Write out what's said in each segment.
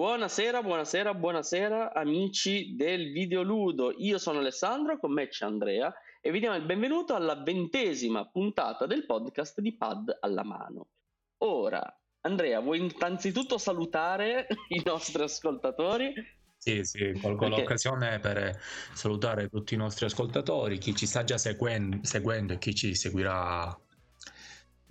Buonasera, buonasera, buonasera amici del videoludo. Io sono Alessandro, con me c'è Andrea e vi diamo il benvenuto alla ventesima puntata del podcast di Pad alla mano. Ora, Andrea, vuoi innanzitutto salutare i nostri ascoltatori? Sì, sì, colgo Perché... l'occasione per salutare tutti i nostri ascoltatori, chi ci sta già seguen- seguendo e chi ci seguirà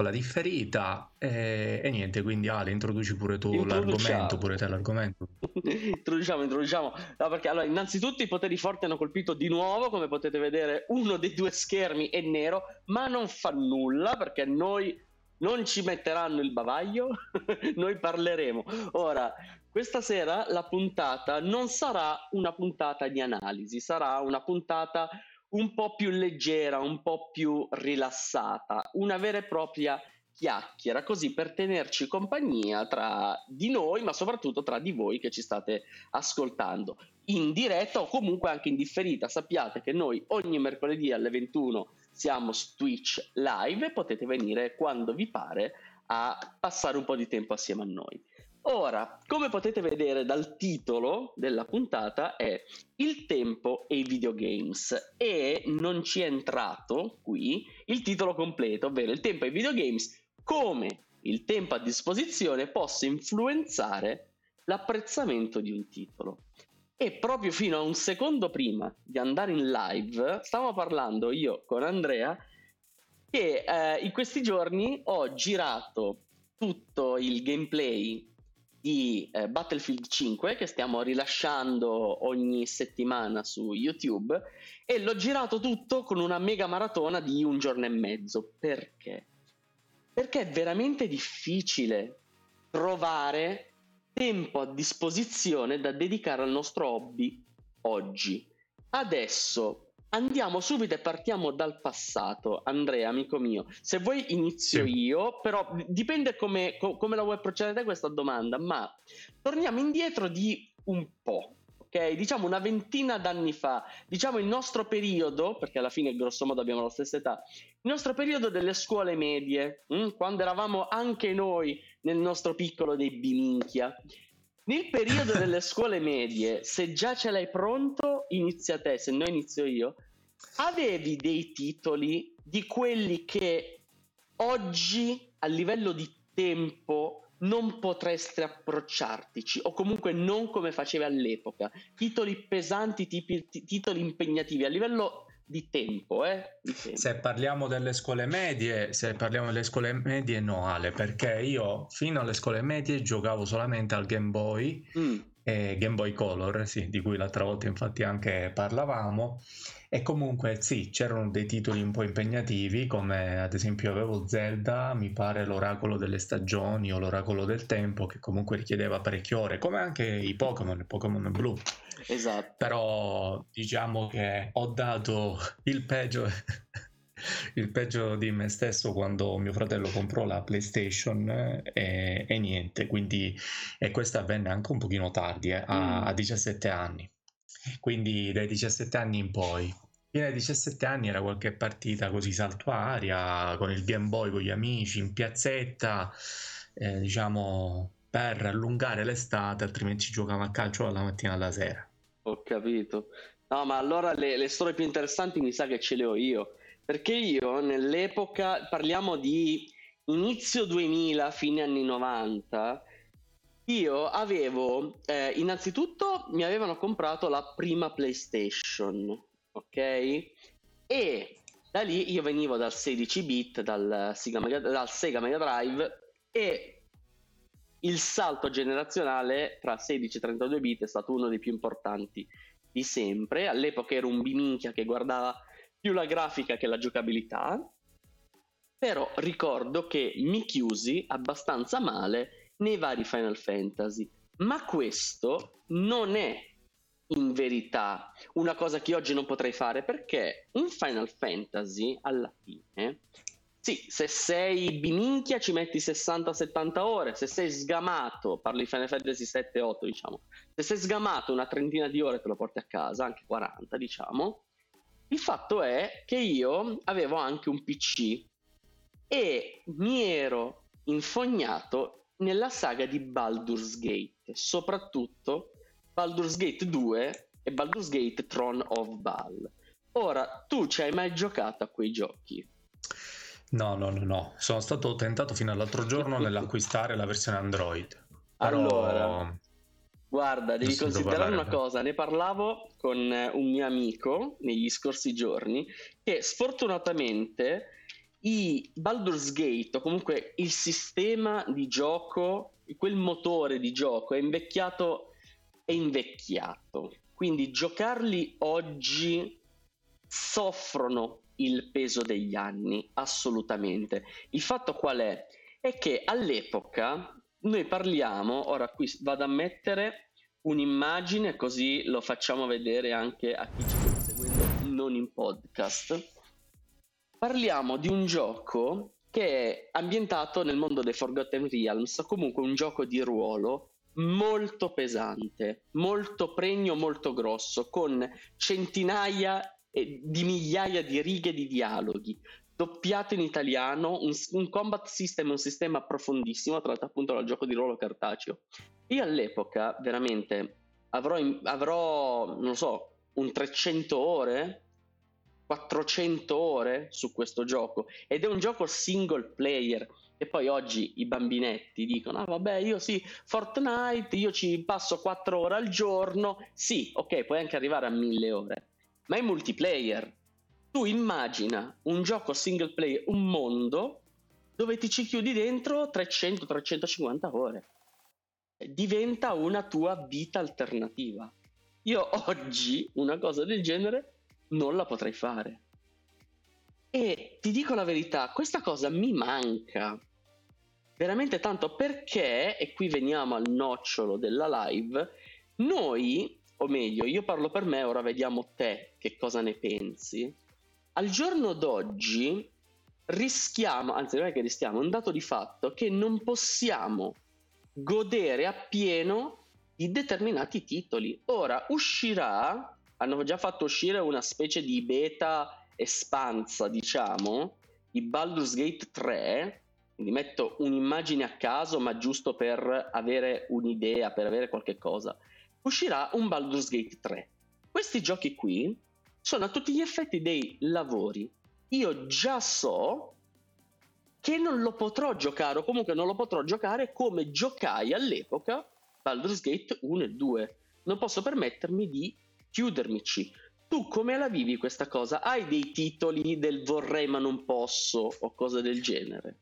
la differita e, e, niente, quindi Ale, introduci pure tu l'argomento, pure te l'argomento. introduciamo, introduciamo. No, perché allora, innanzitutto i poteri forti hanno colpito di nuovo, come potete vedere, uno dei due schermi è nero, ma non fa nulla perché noi non ci metteranno il bavaglio, noi parleremo. Ora, questa sera la puntata non sarà una puntata di analisi, sarà una puntata un po' più leggera, un po' più rilassata, una vera e propria chiacchiera, così per tenerci compagnia tra di noi, ma soprattutto tra di voi che ci state ascoltando in diretta o comunque anche in differita. Sappiate che noi ogni mercoledì alle 21 siamo su Twitch live e potete venire quando vi pare a passare un po' di tempo assieme a noi. Ora, come potete vedere dal titolo della puntata è Il tempo e i videogames e non ci è entrato qui il titolo completo, ovvero Il tempo e i videogames, come il tempo a disposizione possa influenzare l'apprezzamento di un titolo. E proprio fino a un secondo prima di andare in live, stavo parlando io con Andrea che eh, in questi giorni ho girato tutto il gameplay di eh, Battlefield 5 che stiamo rilasciando ogni settimana su YouTube e l'ho girato tutto con una mega maratona di un giorno e mezzo. Perché? Perché è veramente difficile trovare tempo a disposizione da dedicare al nostro hobby oggi. Adesso Andiamo subito e partiamo dal passato, Andrea, amico mio. Se vuoi inizio sì. io, però dipende come, come la vuoi procedere questa domanda, ma torniamo indietro di un po'. Ok, diciamo una ventina d'anni fa, diciamo il nostro periodo, perché alla fine grosso modo abbiamo la stessa età, il nostro periodo delle scuole medie, mh, hm, quando eravamo anche noi nel nostro piccolo dei biminchia. Nel periodo delle scuole medie, se già ce l'hai pronto, inizia te, se no inizio io. Avevi dei titoli di quelli che oggi a livello di tempo non potresti approcciartici o comunque non come facevi all'epoca. Titoli pesanti, tipi, titoli impegnativi a livello di tempo, eh? di tempo, Se parliamo delle scuole medie, se parliamo delle scuole medie, no, Ale, perché io fino alle scuole medie giocavo solamente al Game Boy mm. E Game Boy Color, sì, di cui l'altra volta infatti anche parlavamo. E comunque sì, c'erano dei titoli un po' impegnativi, come ad esempio avevo Zelda, mi pare l'oracolo delle stagioni o l'oracolo del tempo, che comunque richiedeva parecchie ore, come anche i Pokémon, il Pokémon blu. Esatto. Però diciamo che ho dato il peggio, il peggio di me stesso quando mio fratello comprò la PlayStation e, e niente, quindi e questo avvenne anche un pochino tardi, eh, a, mm. a 17 anni. Quindi dai 17 anni in poi. Fino ai 17 anni era qualche partita così saltuaria con il Game Boy con gli amici in piazzetta, eh, diciamo per allungare l'estate, altrimenti ci giocava a calcio dalla mattina alla sera. Ho capito. No, ma allora le, le storie più interessanti mi sa che ce le ho io. Perché io nell'epoca, parliamo di inizio 2000, fine anni 90, io avevo, eh, innanzitutto mi avevano comprato la prima PlayStation, ok? E da lì io venivo dal 16 bit, dal dal Sega Mega Drive e il salto generazionale tra 16 e 32 bit è stato uno dei più importanti di sempre. All'epoca ero un biminchia che guardava più la grafica che la giocabilità, però ricordo che mi chiusi abbastanza male nei vari Final Fantasy. Ma questo non è in verità una cosa che oggi non potrei fare perché un Final Fantasy alla fine sì, se sei biminchia ci metti 60-70 ore, se sei sgamato, parlo di Final Fantasy 7-8 diciamo, se sei sgamato una trentina di ore te lo porti a casa, anche 40 diciamo, il fatto è che io avevo anche un PC e mi ero infognato nella saga di Baldur's Gate, soprattutto Baldur's Gate 2 e Baldur's Gate Throne of Baal. Ora, tu ci hai mai giocato a quei giochi? No, no, no, no. Sono stato tentato fino all'altro giorno nell'acquistare la versione Android. Però... Allora, guarda, devi considerare una cosa. Ne parlavo con un mio amico negli scorsi giorni che sfortunatamente i Baldur's Gate o comunque il sistema di gioco, quel motore di gioco è invecchiato, è invecchiato. Quindi giocarli oggi soffrono il peso degli anni, assolutamente. Il fatto qual è? È che all'epoca noi parliamo, ora qui vado a mettere un'immagine così lo facciamo vedere anche a chi ci sta seguendo non in podcast. Parliamo di un gioco che è ambientato nel mondo dei Forgotten Realms, comunque un gioco di ruolo molto pesante, molto pregno, molto grosso, con centinaia di migliaia di righe di dialoghi, doppiato in italiano, un, un combat system, un sistema profondissimo, tratto appunto dal gioco di ruolo cartaceo. Io all'epoca veramente avrò, avrò non so, un 300 ore, 400 ore su questo gioco ed è un gioco single player. E poi oggi i bambinetti dicono: Ah, vabbè, io sì, Fortnite, io ci passo 4 ore al giorno. Sì, ok, puoi anche arrivare a 1000 ore ma è multiplayer. Tu immagina un gioco single player, un mondo dove ti ci chiudi dentro 300-350 ore. Diventa una tua vita alternativa. Io oggi una cosa del genere non la potrei fare. E ti dico la verità, questa cosa mi manca veramente tanto perché, e qui veniamo al nocciolo della live, noi o meglio, io parlo per me, ora vediamo te che cosa ne pensi. Al giorno d'oggi rischiamo, anzi non è che rischiamo, è un dato di fatto che non possiamo godere appieno di determinati titoli. Ora uscirà, hanno già fatto uscire una specie di beta espansa, diciamo, di Baldur's Gate 3, quindi metto un'immagine a caso, ma giusto per avere un'idea, per avere qualche cosa uscirà un Baldur's Gate 3. Questi giochi qui sono a tutti gli effetti dei lavori. Io già so che non lo potrò giocare o comunque non lo potrò giocare come giocai all'epoca Baldur's Gate 1 e 2. Non posso permettermi di chiudermici. Tu come la vivi questa cosa? Hai dei titoli del vorrei ma non posso o cose del genere?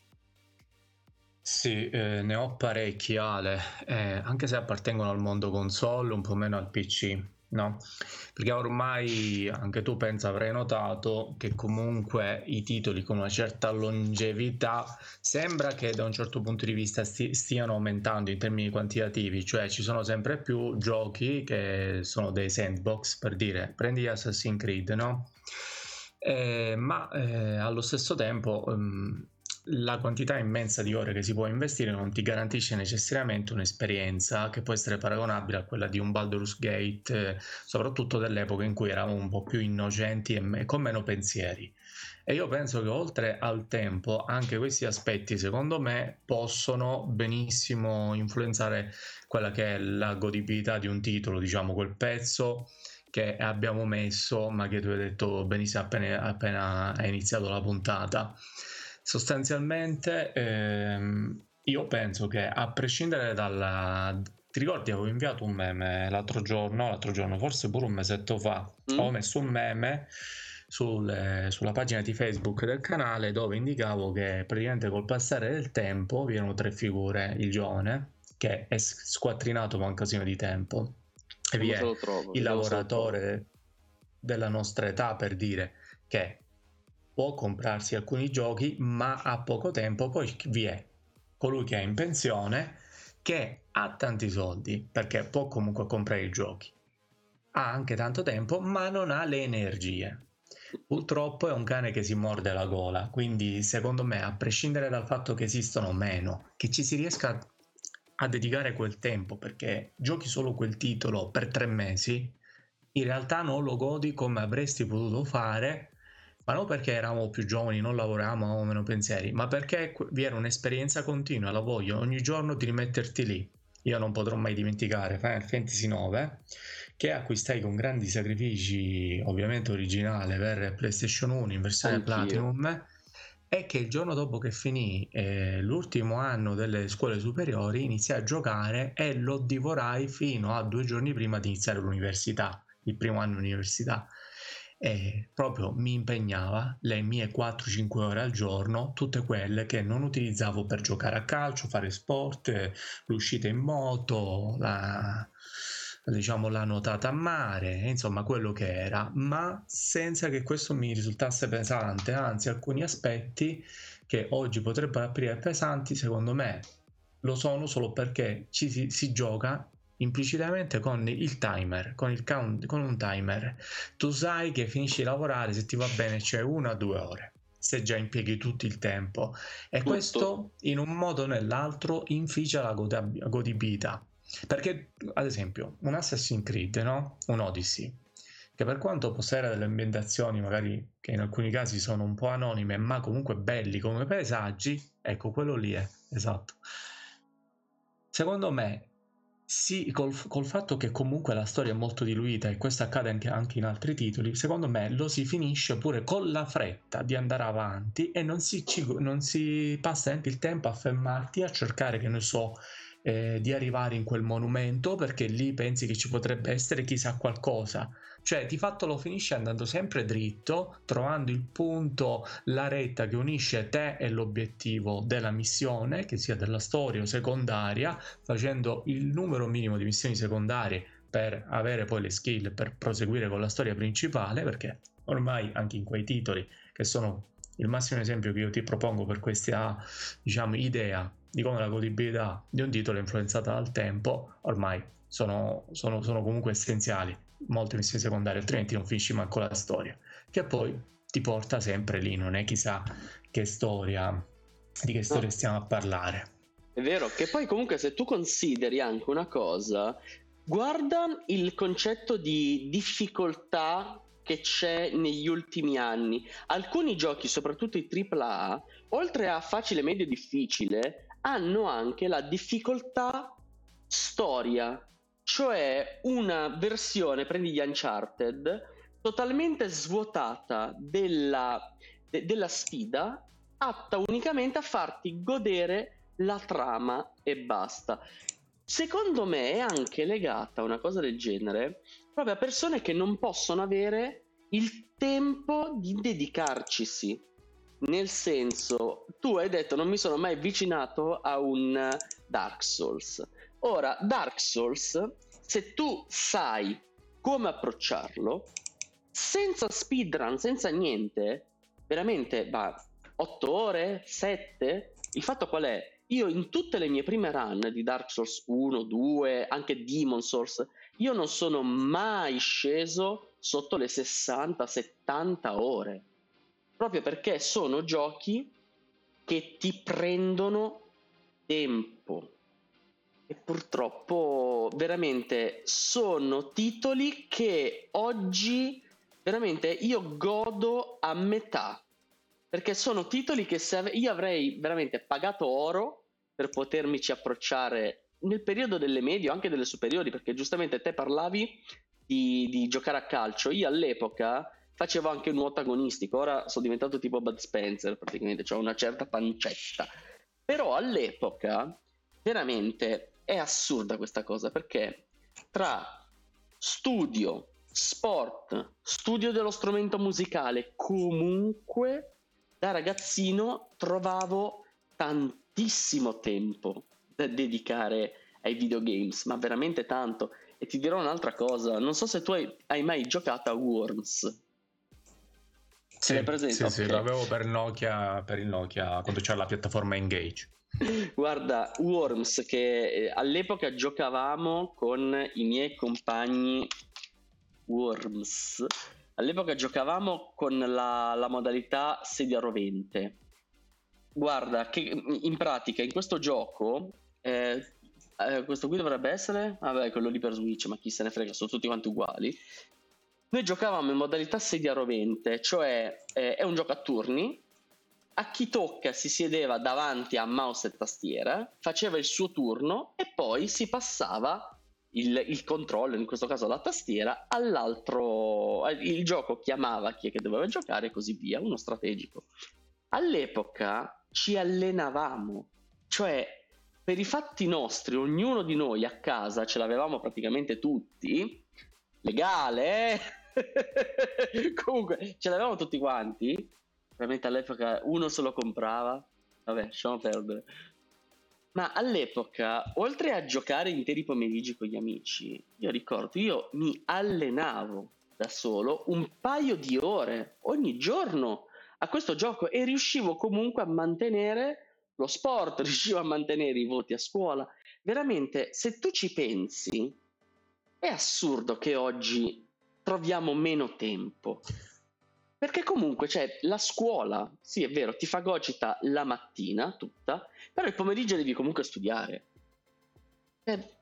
Sì, eh, ne ho parecchi, Ale, eh, anche se appartengono al mondo console, un po' meno al PC, no? Perché ormai anche tu pensa avrai notato che comunque i titoli con una certa longevità sembra che da un certo punto di vista sti- stiano aumentando in termini quantitativi, cioè ci sono sempre più giochi che sono dei sandbox, per dire, prendi Assassin's Creed, no? Eh, ma eh, allo stesso tempo... Um, la quantità immensa di ore che si può investire non ti garantisce necessariamente un'esperienza che può essere paragonabile a quella di un Baldur's Gate, eh, soprattutto dell'epoca in cui eravamo un po' più innocenti e con meno pensieri. E io penso che oltre al tempo, anche questi aspetti, secondo me, possono benissimo influenzare quella che è la godibilità di un titolo, diciamo, quel pezzo che abbiamo messo, ma che tu hai detto benissimo appena, appena hai iniziato la puntata Sostanzialmente ehm, io penso che a prescindere dalla... Ti ricordi avevo inviato un meme l'altro giorno, l'altro giorno, forse pure un mesetto fa, mm. ho messo un meme sul, sulla pagina di Facebook del canale dove indicavo che praticamente col passare del tempo vi erano tre figure, il giovane che è squattrinato ma un casino di tempo. E vi è trovo, il lavoratore della nostra età per dire che può comprarsi alcuni giochi ma ha poco tempo, poi vi è colui che è in pensione che ha tanti soldi perché può comunque comprare i giochi, ha anche tanto tempo ma non ha le energie. Purtroppo è un cane che si morde la gola, quindi secondo me a prescindere dal fatto che esistono meno, che ci si riesca a dedicare quel tempo perché giochi solo quel titolo per tre mesi, in realtà non lo godi come avresti potuto fare ma non perché eravamo più giovani, non lavoravamo, avevamo meno pensieri, ma perché vi era un'esperienza continua, la voglio ogni giorno di rimetterti lì. Io non potrò mai dimenticare Final Fantasy 9 che acquistai con grandi sacrifici, ovviamente originale per PlayStation 1 in versione Anch'io. Platinum è che il giorno dopo che finì eh, l'ultimo anno delle scuole superiori iniziai a giocare e lo divorai fino a due giorni prima di iniziare l'università, il primo anno di università e proprio mi impegnava le mie 4-5 ore al giorno, tutte quelle che non utilizzavo per giocare a calcio, fare sport, l'uscita in moto, la, diciamo la nuotata a mare, insomma quello che era, ma senza che questo mi risultasse pesante, anzi alcuni aspetti che oggi potrebbero apparire pesanti, secondo me lo sono solo perché ci si, si gioca implicitamente con il timer, con, il count, con un timer. Tu sai che finisci di lavorare, se ti va bene c'è una o due ore, se già impieghi tutto il tempo. E Tutto. questo in un modo o nell'altro inficia la godibilità. Perché, ad esempio, un Assassin's Creed, no? un Odyssey, che per quanto possa avere delle ambientazioni magari che in alcuni casi sono un po' anonime, ma comunque belli come paesaggi, ecco, quello lì è, esatto. Secondo me sì, col, col, fatto che comunque la storia è molto diluita e questo accade anche, anche, in altri titoli, secondo me lo si finisce pure con la fretta di andare avanti e non si, non si passa neanche il tempo a fermarti a cercare, che ne so, eh, di arrivare in quel monumento perché lì pensi che ci potrebbe essere chissà qualcosa. Cioè, di fatto lo finisci andando sempre dritto, trovando il punto, la retta che unisce te e l'obiettivo della missione, che sia della storia o secondaria, facendo il numero minimo di missioni secondarie per avere poi le skill per proseguire con la storia principale, perché ormai anche in quei titoli che sono il massimo esempio che io ti propongo per questa diciamo, idea di come la godibilità di un titolo è influenzata dal tempo ormai sono, sono, sono comunque essenziali molte missioni secondarie altrimenti non finisci manco la storia che poi ti porta sempre lì non è chissà che storia di che storia stiamo a parlare è vero che poi comunque se tu consideri anche una cosa guarda il concetto di difficoltà che c'è negli ultimi anni. Alcuni giochi, soprattutto i AAA, oltre a facile, medio difficile, hanno anche la difficoltà storia, cioè una versione, prendi gli Uncharted, totalmente svuotata della, de, della sfida, atta unicamente a farti godere la trama e basta. Secondo me è anche legata a una cosa del genere proprio a persone che non possono avere il tempo di dedicarcisi. Nel senso, tu hai detto non mi sono mai avvicinato a un Dark Souls. Ora, Dark Souls, se tu sai come approcciarlo, senza speedrun, senza niente, veramente, va 8 ore, 7, il fatto qual è? Io in tutte le mie prime run di Dark Souls 1, 2, anche Demon Souls, io non sono mai sceso sotto le 60-70 ore, proprio perché sono giochi che ti prendono tempo. E purtroppo veramente sono titoli che oggi veramente io godo a metà. Perché sono titoli che se ave- io avrei veramente pagato oro per potermici approcciare nel periodo delle medie o anche delle superiori, perché giustamente te parlavi di, di giocare a calcio, io all'epoca facevo anche nuoto agonistico, ora sono diventato tipo Bud Spencer praticamente, ho una certa pancetta, però all'epoca veramente è assurda questa cosa perché tra studio, sport, studio dello strumento musicale, comunque da ragazzino trovavo tantissimo tempo da dedicare ai videogames, ma veramente tanto. E ti dirò un'altra cosa, non so se tu hai, hai mai giocato a Worms. Sì, sì, okay. sì, l'avevo per Nokia, per il Nokia quando c'era la piattaforma Engage. Guarda, Worms che eh, all'epoca giocavamo con i miei compagni Worms. All'epoca giocavamo con la, la modalità sedia rovente. Guarda, che in pratica in questo gioco eh, eh, questo qui dovrebbe essere, vabbè, quello lì per Switch, ma chi se ne frega, sono tutti quanti uguali. Noi giocavamo in modalità sedia rovente, cioè eh, è un gioco a turni, a chi tocca si sedeva davanti a mouse e tastiera, faceva il suo turno e poi si passava il, il controllo, in questo caso la tastiera, all'altro. Il gioco chiamava chi è che doveva giocare e così via, uno strategico. All'epoca ci allenavamo, cioè per i fatti nostri, ognuno di noi a casa ce l'avevamo praticamente tutti, legale, eh? comunque ce l'avevamo tutti quanti veramente all'epoca uno se lo comprava. Vabbè, lasciamo perdere. Ma all'epoca, oltre a giocare interi pomeriggi con gli amici, io ricordo, io mi allenavo da solo un paio di ore ogni giorno a questo gioco e riuscivo comunque a mantenere lo sport, riuscivo a mantenere i voti a scuola. Veramente, se tu ci pensi, è assurdo che oggi troviamo meno tempo. Perché comunque c'è cioè, la scuola, sì è vero, ti fagocita la mattina tutta, però il pomeriggio devi comunque studiare. Eh,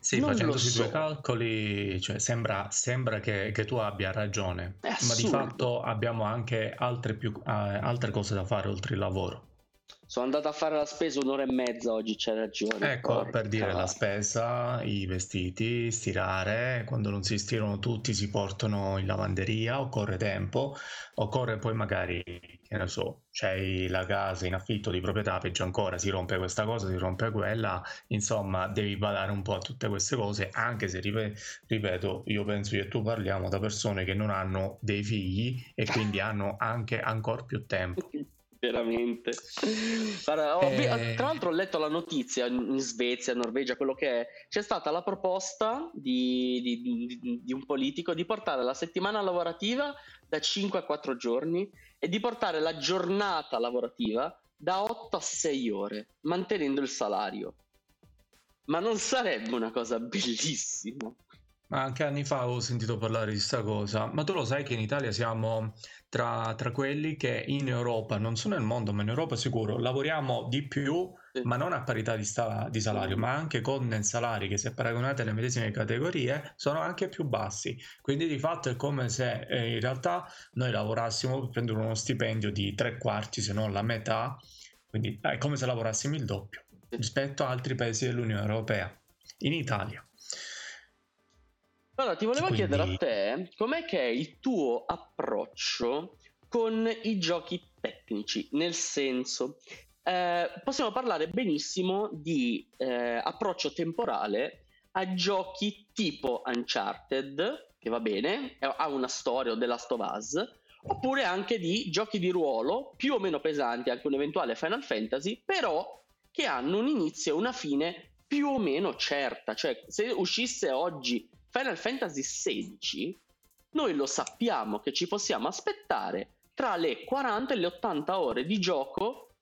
sì, facendo so. due calcoli, cioè, sembra, sembra che, che, tu abbia ragione, ma di fatto abbiamo anche altre, più, eh, altre cose da fare oltre il lavoro. Sono andato a fare la spesa un'ora e mezza oggi, c'è ragione. Ecco, Porca. per dire la spesa, i vestiti, stirare, quando non si stirano tutti si portano in lavanderia, occorre tempo, occorre poi magari, che ne so, c'hai la casa in affitto di proprietà, peggio ancora, si rompe questa cosa, si rompe quella, insomma devi badare un po' a tutte queste cose, anche se, ripeto, io penso che tu parliamo da persone che non hanno dei figli e quindi hanno anche ancora più tempo. veramente. Guarda, ho, eh... Tra l'altro ho letto la notizia in Svezia, Norvegia, quello che è. C'è stata la proposta di, di, di, di, un politico di portare la settimana lavorativa da 5 a 4 giorni e di portare la giornata lavorativa da 8 a 6 ore, mantenendo il salario. Ma non sarebbe una cosa bellissima? Ma anche anni fa ho sentito parlare di questa cosa, ma tu lo sai che in Italia siamo tra, tra quelli che in Europa, non solo nel mondo, ma in Europa sicuro, lavoriamo di più, sì. ma non a parità di, sta, di salario, ma anche con salari che se paragonati alle medesime categorie sono anche più bassi. Quindi di fatto è come se eh, in realtà noi lavorassimo per prendere uno stipendio di tre quarti, se non la metà, quindi è come se lavorassimo il doppio rispetto a altri paesi dell'Unione Europea. In Italia. Allora, ti volevo Quindi... chiedere a te com'è che è il tuo approccio con i giochi tecnici, nel senso, eh, possiamo parlare benissimo di eh, approccio temporale a giochi tipo Uncharted, che va bene, ha una storia o The Last of Us, oppure anche di giochi di ruolo più o meno pesanti, anche un eventuale Final Fantasy, però che hanno un inizio e una fine più o meno certa, cioè se uscisse oggi Final Fantasy XVI, noi lo sappiamo che ci possiamo aspettare tra le 40 e le 80 ore di gioco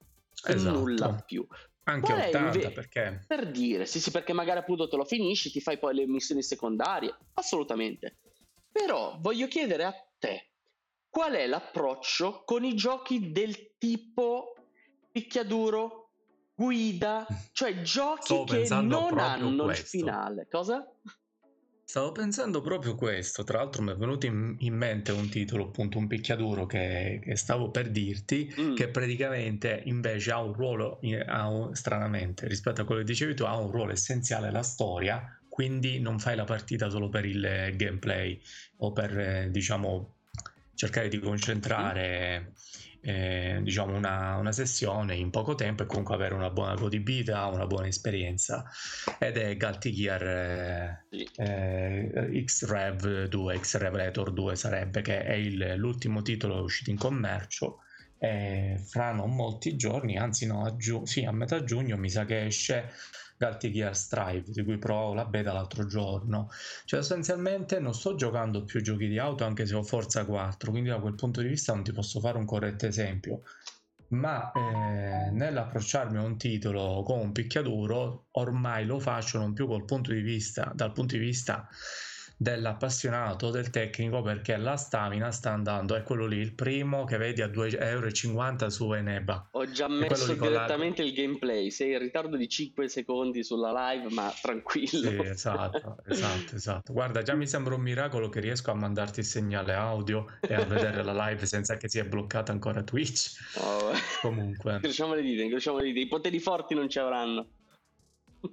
e esatto. nulla più. Anche Qual 80 inve- perché? Per dire, sì sì, perché magari appunto te lo finisci, ti fai poi le missioni secondarie, assolutamente. Però voglio chiedere a te, qual è l'approccio con i giochi del tipo picchiaduro, guida, cioè giochi che non hanno questo. il finale. Cosa? Stavo pensando proprio questo, tra l'altro mi è venuto in, in mente un titolo, appunto un picchiaduro che, che stavo per dirti, mm. che praticamente invece ha un ruolo, ha un, stranamente rispetto a quello che dicevi tu, ha un ruolo essenziale la storia, quindi non fai la partita solo per il gameplay o per, eh, diciamo, cercare di concentrare eh, diciamo una, una, sessione in poco tempo e comunque avere una buona godibilità, una buona esperienza. Ed è Galti Gear eh, eh, X-Rev 2, X-Revelator 2 sarebbe che è il, l'ultimo titolo uscito in commercio. E fra non molti giorni, anzi no, a, giu- sì, a metà giugno mi sa che esce Galti Gear Strive di cui provo la beta l'altro giorno. Cioè sostanzialmente non sto giocando più giochi di auto anche se ho Forza 4 quindi da quel punto di vista non ti posso fare un corretto esempio. Ma eh, nell'approcciarmi a un titolo con un picchiaduro ormai lo faccio non più punto vista dal punto di vista dell'appassionato, del tecnico, perché la stamina sta andando, è quello lì, il primo che vedi a 2,50 euro su Eneba. Ho già messo direttamente la... il gameplay, sei in ritardo di 5 secondi sulla live, ma tranquillo. Sì, esatto, esatto, esatto. Guarda, già mi sembra un miracolo che riesco a mandarti il segnale audio e a vedere la live senza che sia bloccata ancora Twitch. Oh. Comunque. Incrociamo le dita, incrociamo le dita, i poteri forti non ci avranno.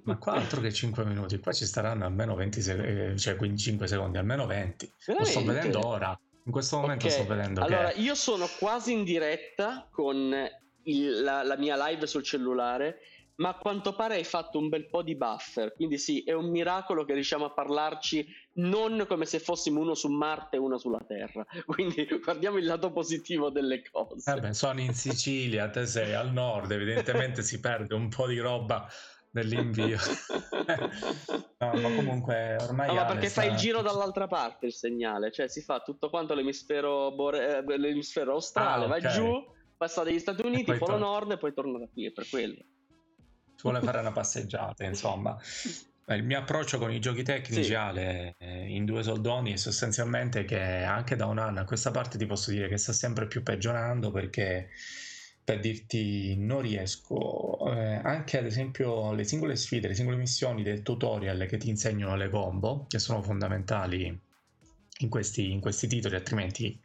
Ma qua altro che 5 minuti, qua ci staranno almeno 20 secondi, cioè 5 secondi, almeno 20. Lo sto vedendo ora. In questo momento okay. sto vedendo. Allora, che... io sono quasi in diretta con il, la, la mia live sul cellulare ma a quanto pare hai fatto un bel po' di buffer, quindi sì, è un miracolo che riusciamo a parlarci non come se fossimo uno su Marte e uno sulla Terra, quindi guardiamo il lato positivo delle cose. Eh beh, sono in Sicilia, te sei al nord, evidentemente si perde un po' di roba nell'invio. no, ma comunque ormai... No, ma perché sta... fai il giro dall'altra parte il segnale, cioè si fa tutto quanto l'emisfero, bore... Eh, l'emisfero australe, ah, okay. va giù, passa dagli Stati Uniti, Polo tor- Nord e poi torna da qui, è per quello. Si vuole fare una passeggiata, insomma. Il mio approccio con i giochi tecnici sì. Ale, in due soldoni è sostanzialmente che anche da un anno a questa parte ti posso dire che sta sempre più peggiorando perché per dirti non riesco eh, anche ad esempio le singole sfide le singole missioni del tutorial che ti insegnano le combo che sono fondamentali in questi, in questi titoli altrimenti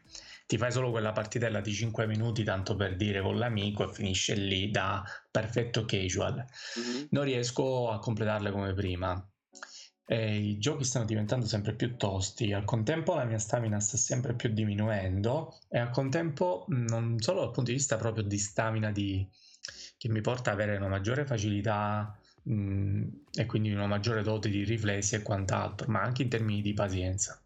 ti fai solo quella partitella di 5 minuti tanto per dire con l'amico e finisce lì da perfetto casual mm-hmm. non riesco a completarle come prima e i giochi stanno diventando sempre più tosti, al contempo la mia stamina sta sempre più diminuendo e al contempo non solo dal punto di vista proprio di stamina di... che mi porta ad avere una maggiore facilità mh, e quindi una maggiore dote di riflessi e quant'altro, ma anche in termini di pazienza.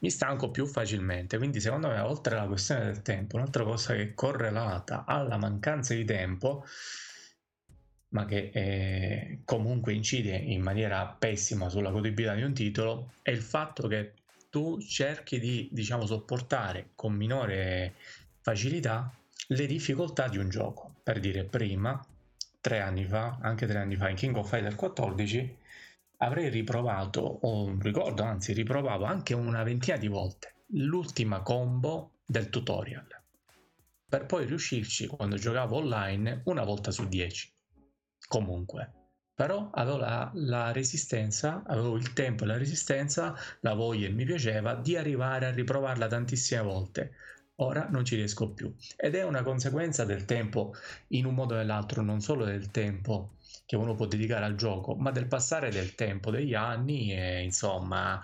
Mi stanco più facilmente, quindi secondo me oltre alla questione del tempo, un'altra cosa che è correlata alla mancanza di tempo ma che eh, comunque incide in maniera pessima sulla godibilità di un titolo, è il fatto che tu cerchi di, diciamo, sopportare con minore facilità le difficoltà di un gioco. Per dire, prima, tre anni fa, anche tre anni fa, in King of Fighter 14, avrei riprovato, o ricordo, anzi, riprovavo anche una ventina di volte l'ultima combo del tutorial, per poi riuscirci quando giocavo online una volta su dieci comunque. Però avevo la, la, resistenza, avevo il tempo e la resistenza, la voglia e mi piaceva di arrivare a riprovarla tantissime volte. Ora non ci riesco più. Ed è una conseguenza del tempo, in un modo o nell'altro, non solo del tempo che uno può dedicare al gioco, ma del passare del tempo, degli anni e insomma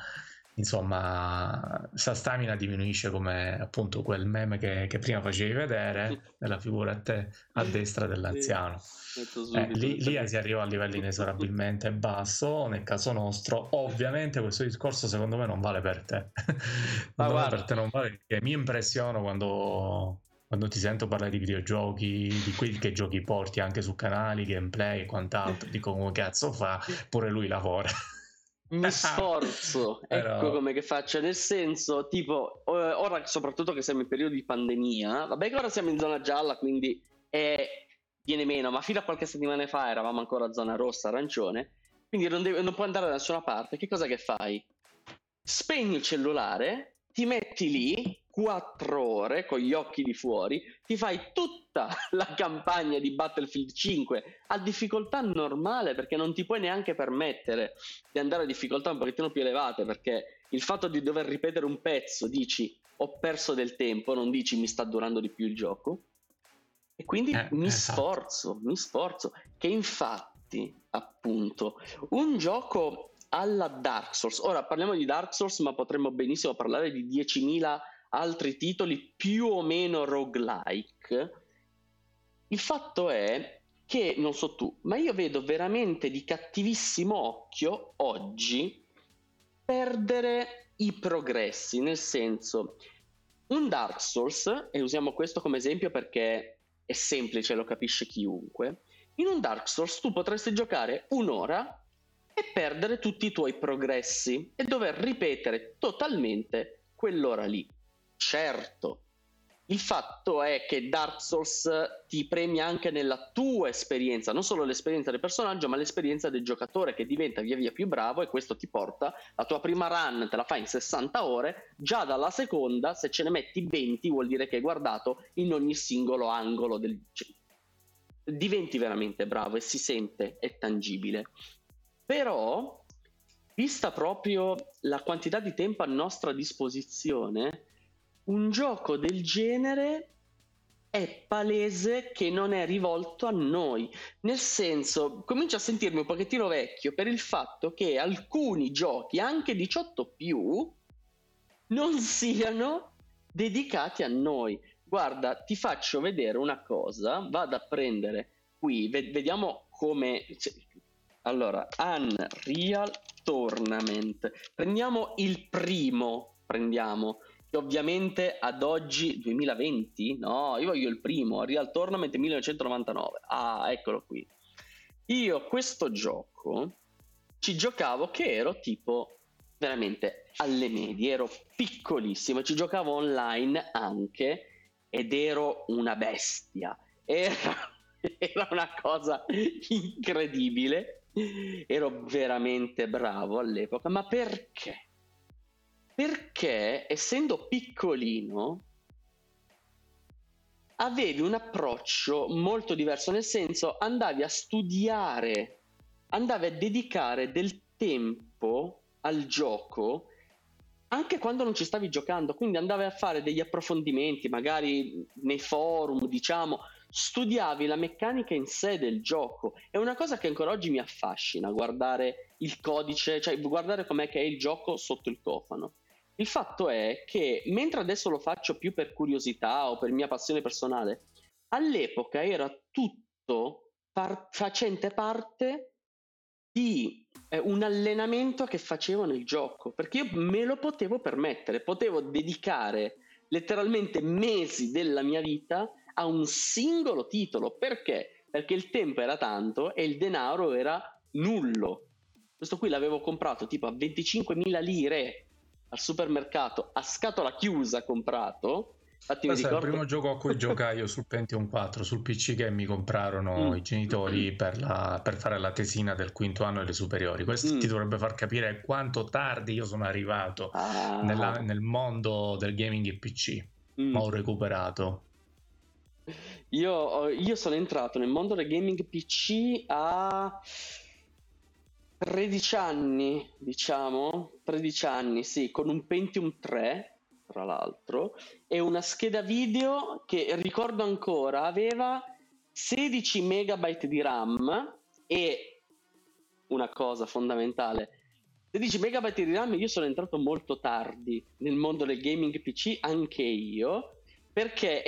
insomma, sa stamina diminuisce come appunto quel meme che, che prima facevi vedere nella figura a te a destra dell'anziano. Eh, lì, lì, si arriva a livelli inesorabilmente basso. Nel caso nostro, ovviamente, questo discorso secondo me non vale per te. non vale per te, non vale perché mi impressiono quando, quando ti sento parlare di videogiochi, di quelli che giochi porti anche su canali, gameplay e quant'altro. Dico come cazzo fa, pure lui lavora mi sforzo, Però... ecco come che faccio, nel senso, tipo, ora soprattutto che siamo in periodo di pandemia, vabbè che ora siamo in zona gialla, quindi è... viene meno, ma fino a qualche settimana fa eravamo ancora a zona rossa, arancione, quindi non, devi, non puoi andare da nessuna parte, che cosa che fai? Spegni il cellulare, ti metti lì, 4 ore con gli occhi di fuori, ti fai tutta la campagna di Battlefield 5 a difficoltà normale perché non ti puoi neanche permettere di andare a difficoltà un pochettino più elevate perché il fatto di dover ripetere un pezzo dici ho perso del tempo, non dici mi sta durando di più il gioco. E quindi eh, mi esatto. sforzo, mi sforzo. Che infatti, appunto, un gioco alla Dark Souls. Ora parliamo di Dark Souls, ma potremmo benissimo parlare di 10.000 altri titoli più o meno roguelike. Il fatto è che, non so tu, ma io vedo veramente di cattivissimo occhio oggi perdere i progressi, nel senso, un Dark Souls, e usiamo questo come esempio perché è semplice, lo capisce chiunque, in un Dark Souls tu potresti giocare un'ora e perdere tutti i tuoi progressi e dover ripetere totalmente quell'ora lì. Certo, Il fatto è che Dark Souls ti premia anche nella tua esperienza, non solo l'esperienza del personaggio, ma l'esperienza del giocatore che diventa via via più bravo e questo ti porta, la tua prima run te la fai in 60 ore, già dalla seconda se ce ne metti 20 vuol dire che hai guardato in ogni singolo angolo del... Diventi veramente bravo e si sente, è tangibile. Però, vista proprio la quantità di tempo a nostra disposizione, un gioco del genere è palese che non è rivolto a noi. Nel senso, comincio a sentirmi un pochettino vecchio per il fatto che alcuni giochi, anche 18 più, non siano dedicati a noi. Guarda, ti faccio vedere una cosa, vado a prendere qui, vediamo come... Allora, Unreal Tournament. Prendiamo il primo, prendiamo ovviamente ad oggi 2020, no, io voglio il primo, Real Tournament 1999. Ah, eccolo qui. Io questo gioco ci giocavo che ero tipo veramente alle medie, ero piccolissimo, ci giocavo online anche ed ero una bestia. Era, era una cosa incredibile. Ero veramente bravo all'epoca, ma perché? Perché essendo piccolino avevi un approccio molto diverso, nel senso andavi a studiare, andavi a dedicare del tempo al gioco anche quando non ci stavi giocando, quindi andavi a fare degli approfondimenti, magari nei forum, diciamo, studiavi la meccanica in sé del gioco. È una cosa che ancora oggi mi affascina, guardare il codice, cioè guardare com'è che è il gioco sotto il cofano. Il fatto è che mentre adesso lo faccio più per curiosità o per mia passione personale, all'epoca era tutto par- facente parte di eh, un allenamento che facevo nel gioco, perché io me lo potevo permettere, potevo dedicare letteralmente mesi della mia vita a un singolo titolo. Perché? Perché il tempo era tanto e il denaro era nullo. Questo qui l'avevo comprato tipo a 25.000 lire al supermercato a scatola chiusa comprato. Infatti Questo ricordo... è il primo gioco a cui giocai io sul Pentium 4, sul PC che mi comprarono mm. i genitori per, la, per, fare la tesina del quinto anno delle superiori. Questo mm. ti dovrebbe far capire quanto tardi io sono arrivato ah. nella, nel mondo del gaming e PC, mm. ma ho recuperato. Io, io sono entrato nel mondo del gaming PC a 13 anni, diciamo, 13 anni, sì, con un Pentium 3, tra l'altro, e una scheda video che ricordo ancora aveva 16 megabyte di RAM e una cosa fondamentale, 16 megabyte di RAM io sono entrato molto tardi nel mondo del gaming PC, anche io, perché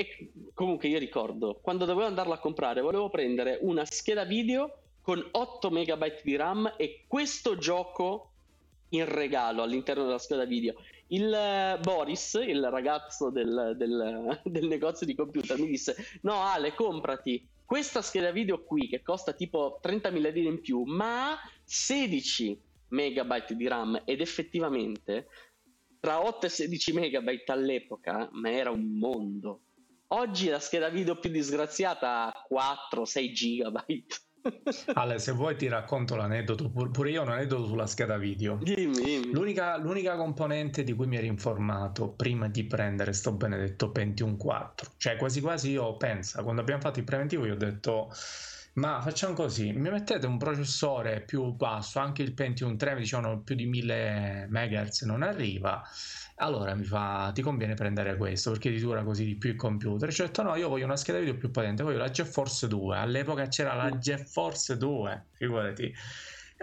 comunque io ricordo, quando dovevo andarla a comprare, volevo prendere una scheda video con 8 MB di RAM e questo gioco in regalo all'interno della scheda video. Il uh, Boris, il ragazzo del, del, del, negozio di computer, mi disse: No, Ale, comprati questa scheda video qui che costa tipo 30.000 lire in più, ma ha 16 MB di RAM. Ed effettivamente tra 8 e 16 MB all'epoca, ma era un mondo. Oggi la scheda video più disgraziata ha 4-6 GB. Ale, se vuoi ti racconto l'aneddoto, pure io ho un aneddoto sulla scheda video. Dimmi, dimmi. L'unica, l'unica, componente di cui mi ero informato prima di prendere sto benedetto Pentium 4, cioè quasi quasi io pensa, quando abbiamo fatto il preventivo io ho detto ma facciamo così, mi mettete un processore più basso, anche il Pentium 3 mi dicevano più di 1000 MHz non arriva. Allora mi fa ti conviene prendere questo perché ti dura così di più il computer? Cioè ho detto no io voglio una scheda video più potente voglio la GeForce 2 all'epoca c'era la. GeForce 2 figurati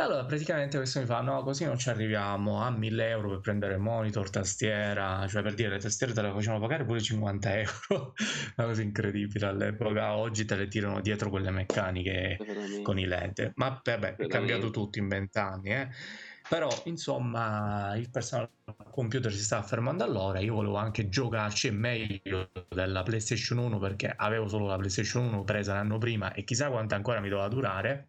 allora praticamente questo mi fa no così non ci arriviamo a 1000 euro per prendere monitor tastiera cioè per dire le tastiere te le facevano pagare pure 50 euro una cosa incredibile all'epoca oggi te le tirano dietro quelle meccaniche con i led. Ma vabbè è cambiato tutto in vent'anni eh. Però insomma il personal computer si sta fermando all'ora io volevo anche giocarci meglio della PlayStation 1 perché avevo solo la PlayStation 1 presa l'anno prima e chissà quanto ancora mi doveva durare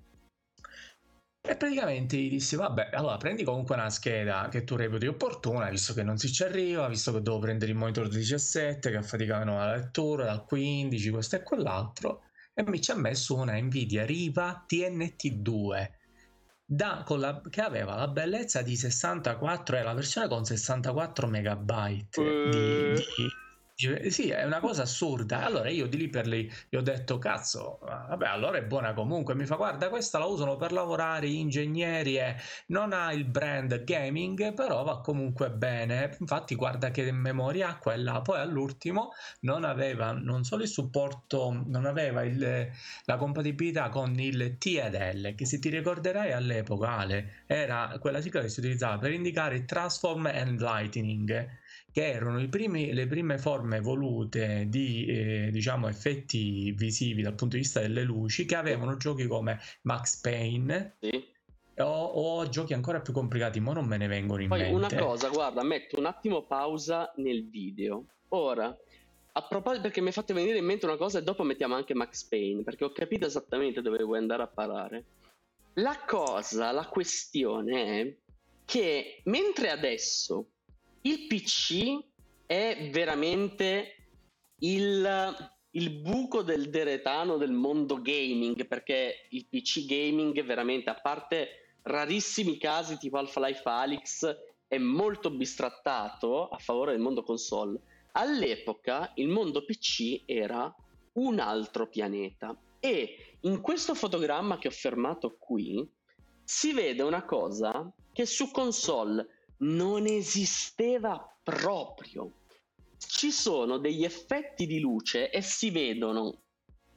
E praticamente gli dissi, vabbè, allora prendi comunque una scheda che tu reputi opportuna, visto che non si ci arriva, visto che devo prendere il monitor 17, che affaticavano la lettura, dal 15, questo e quell'altro, e mi ci ha messo una Nvidia Riva TNT2, da, la, che aveva la bellezza di 64, è la versione con 64 megabyte uh. di, di sì, è una cosa assurda. Allora io di lì per lì gli ho detto, cazzo, vabbè, allora è buona comunque. Mi fa, guarda, questa la usano per lavorare ingegneri e non ha il brand gaming, però va comunque bene. Infatti, guarda che memoria ha quella. Poi all'ultimo non aveva non solo il supporto, non aveva il, la compatibilità con il TEDL, che se ti ricorderai all'epoca, Ale, era quella sigla che si utilizzava per indicare Transform and Lightning che erano primi, le prime forme evolute di eh, diciamo, effetti visivi dal punto di vista delle luci che avevano giochi come Max Payne sì. o, o, giochi ancora più complicati, ma non me ne vengono in Poi mente. una cosa, guarda, metto un attimo pausa nel video. Ora, a proposito, perché mi hai fatto venire in mente una cosa e dopo mettiamo anche Max Payne, perché ho capito esattamente dove vuoi andare a parare. La cosa, la questione è che mentre adesso il PC è veramente il, il buco del deretano del mondo gaming, perché il PC gaming veramente, a parte rarissimi casi tipo Half-Life Alyx, è molto bistrattato a favore del mondo console. All'epoca il mondo PC era un altro pianeta e in questo fotogramma che ho fermato qui si vede una cosa che su console non esisteva proprio. Ci sono degli effetti di luce e si vedono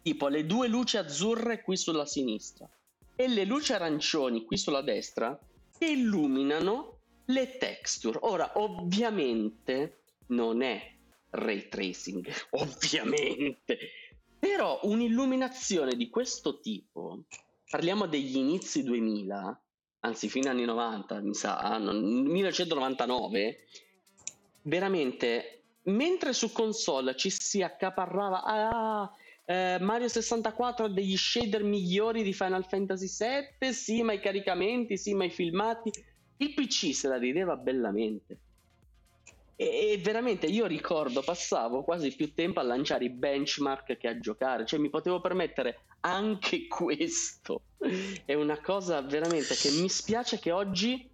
tipo le due luci azzurre qui sulla sinistra e le luci arancioni qui sulla destra che illuminano le texture. Ora, ovviamente non è ray tracing, ovviamente, però un'illuminazione di questo tipo, parliamo degli inizi 2000, anzi fine anni 90 mi sa, 1999, veramente, mentre su console ci si accaparrava, ah, eh, Mario 64 ha degli shader migliori di Final Fantasy VII, sì ma i caricamenti, sì ma i filmati, il PC se la rideva bellamente. E, veramente io ricordo, passavo quasi più tempo a lanciare i benchmark che a giocare, cioè mi potevo permettere anche questo. È una cosa veramente che mi spiace che oggi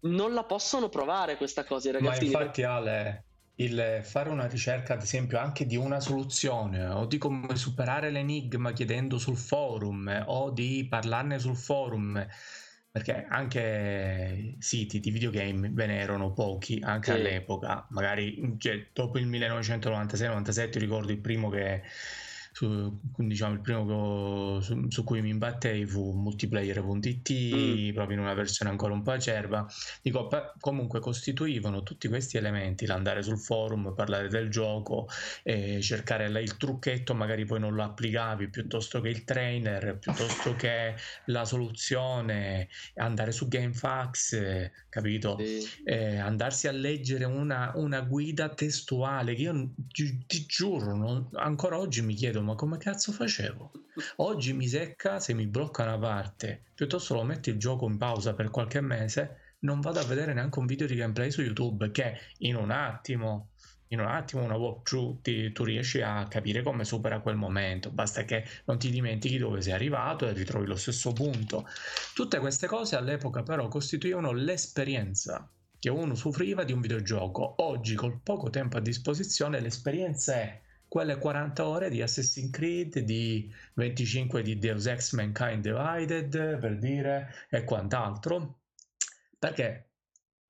non la possono provare questa cosa i ragazzini. Ma infatti Ale, il fare una ricerca ad esempio anche di una soluzione o di come superare l'enigma chiedendo sul forum o di parlarne sul forum perché anche siti di videogame ve ne erano pochi anche sì. all'epoca, magari cioè, dopo il 1996-97 ricordo il primo che su, diciamo, il primo su, su, cui mi imbattei fu multiplayer.it mm. proprio in una versione ancora un po' acerba dico comunque costituivano tutti questi elementi l'andare sul forum parlare del gioco e cercare il trucchetto magari poi non lo applicavi piuttosto che il trainer piuttosto che la soluzione andare su GameFAQs capito sì. eh, andarsi a leggere una, una, guida testuale che io ti, ti giuro non, ancora oggi mi chiedo ma come cazzo facevo? Oggi mi secca se mi blocca una parte, piuttosto lo metto il gioco in pausa per qualche mese, non vado a vedere neanche un video di gameplay su YouTube che in un attimo in un attimo una walkthrough ti, tu riesci a capire come supera quel momento, basta che non ti dimentichi dove sei arrivato e ritrovi lo stesso punto. Tutte queste cose all'epoca però costituivano l'esperienza che uno soffriva di un videogioco. Oggi col poco tempo a disposizione l'esperienza è quelle 40 ore di Assassin's Creed, di 25 di Deus Ex Mankind Divided, per dire, e quant'altro. Perché?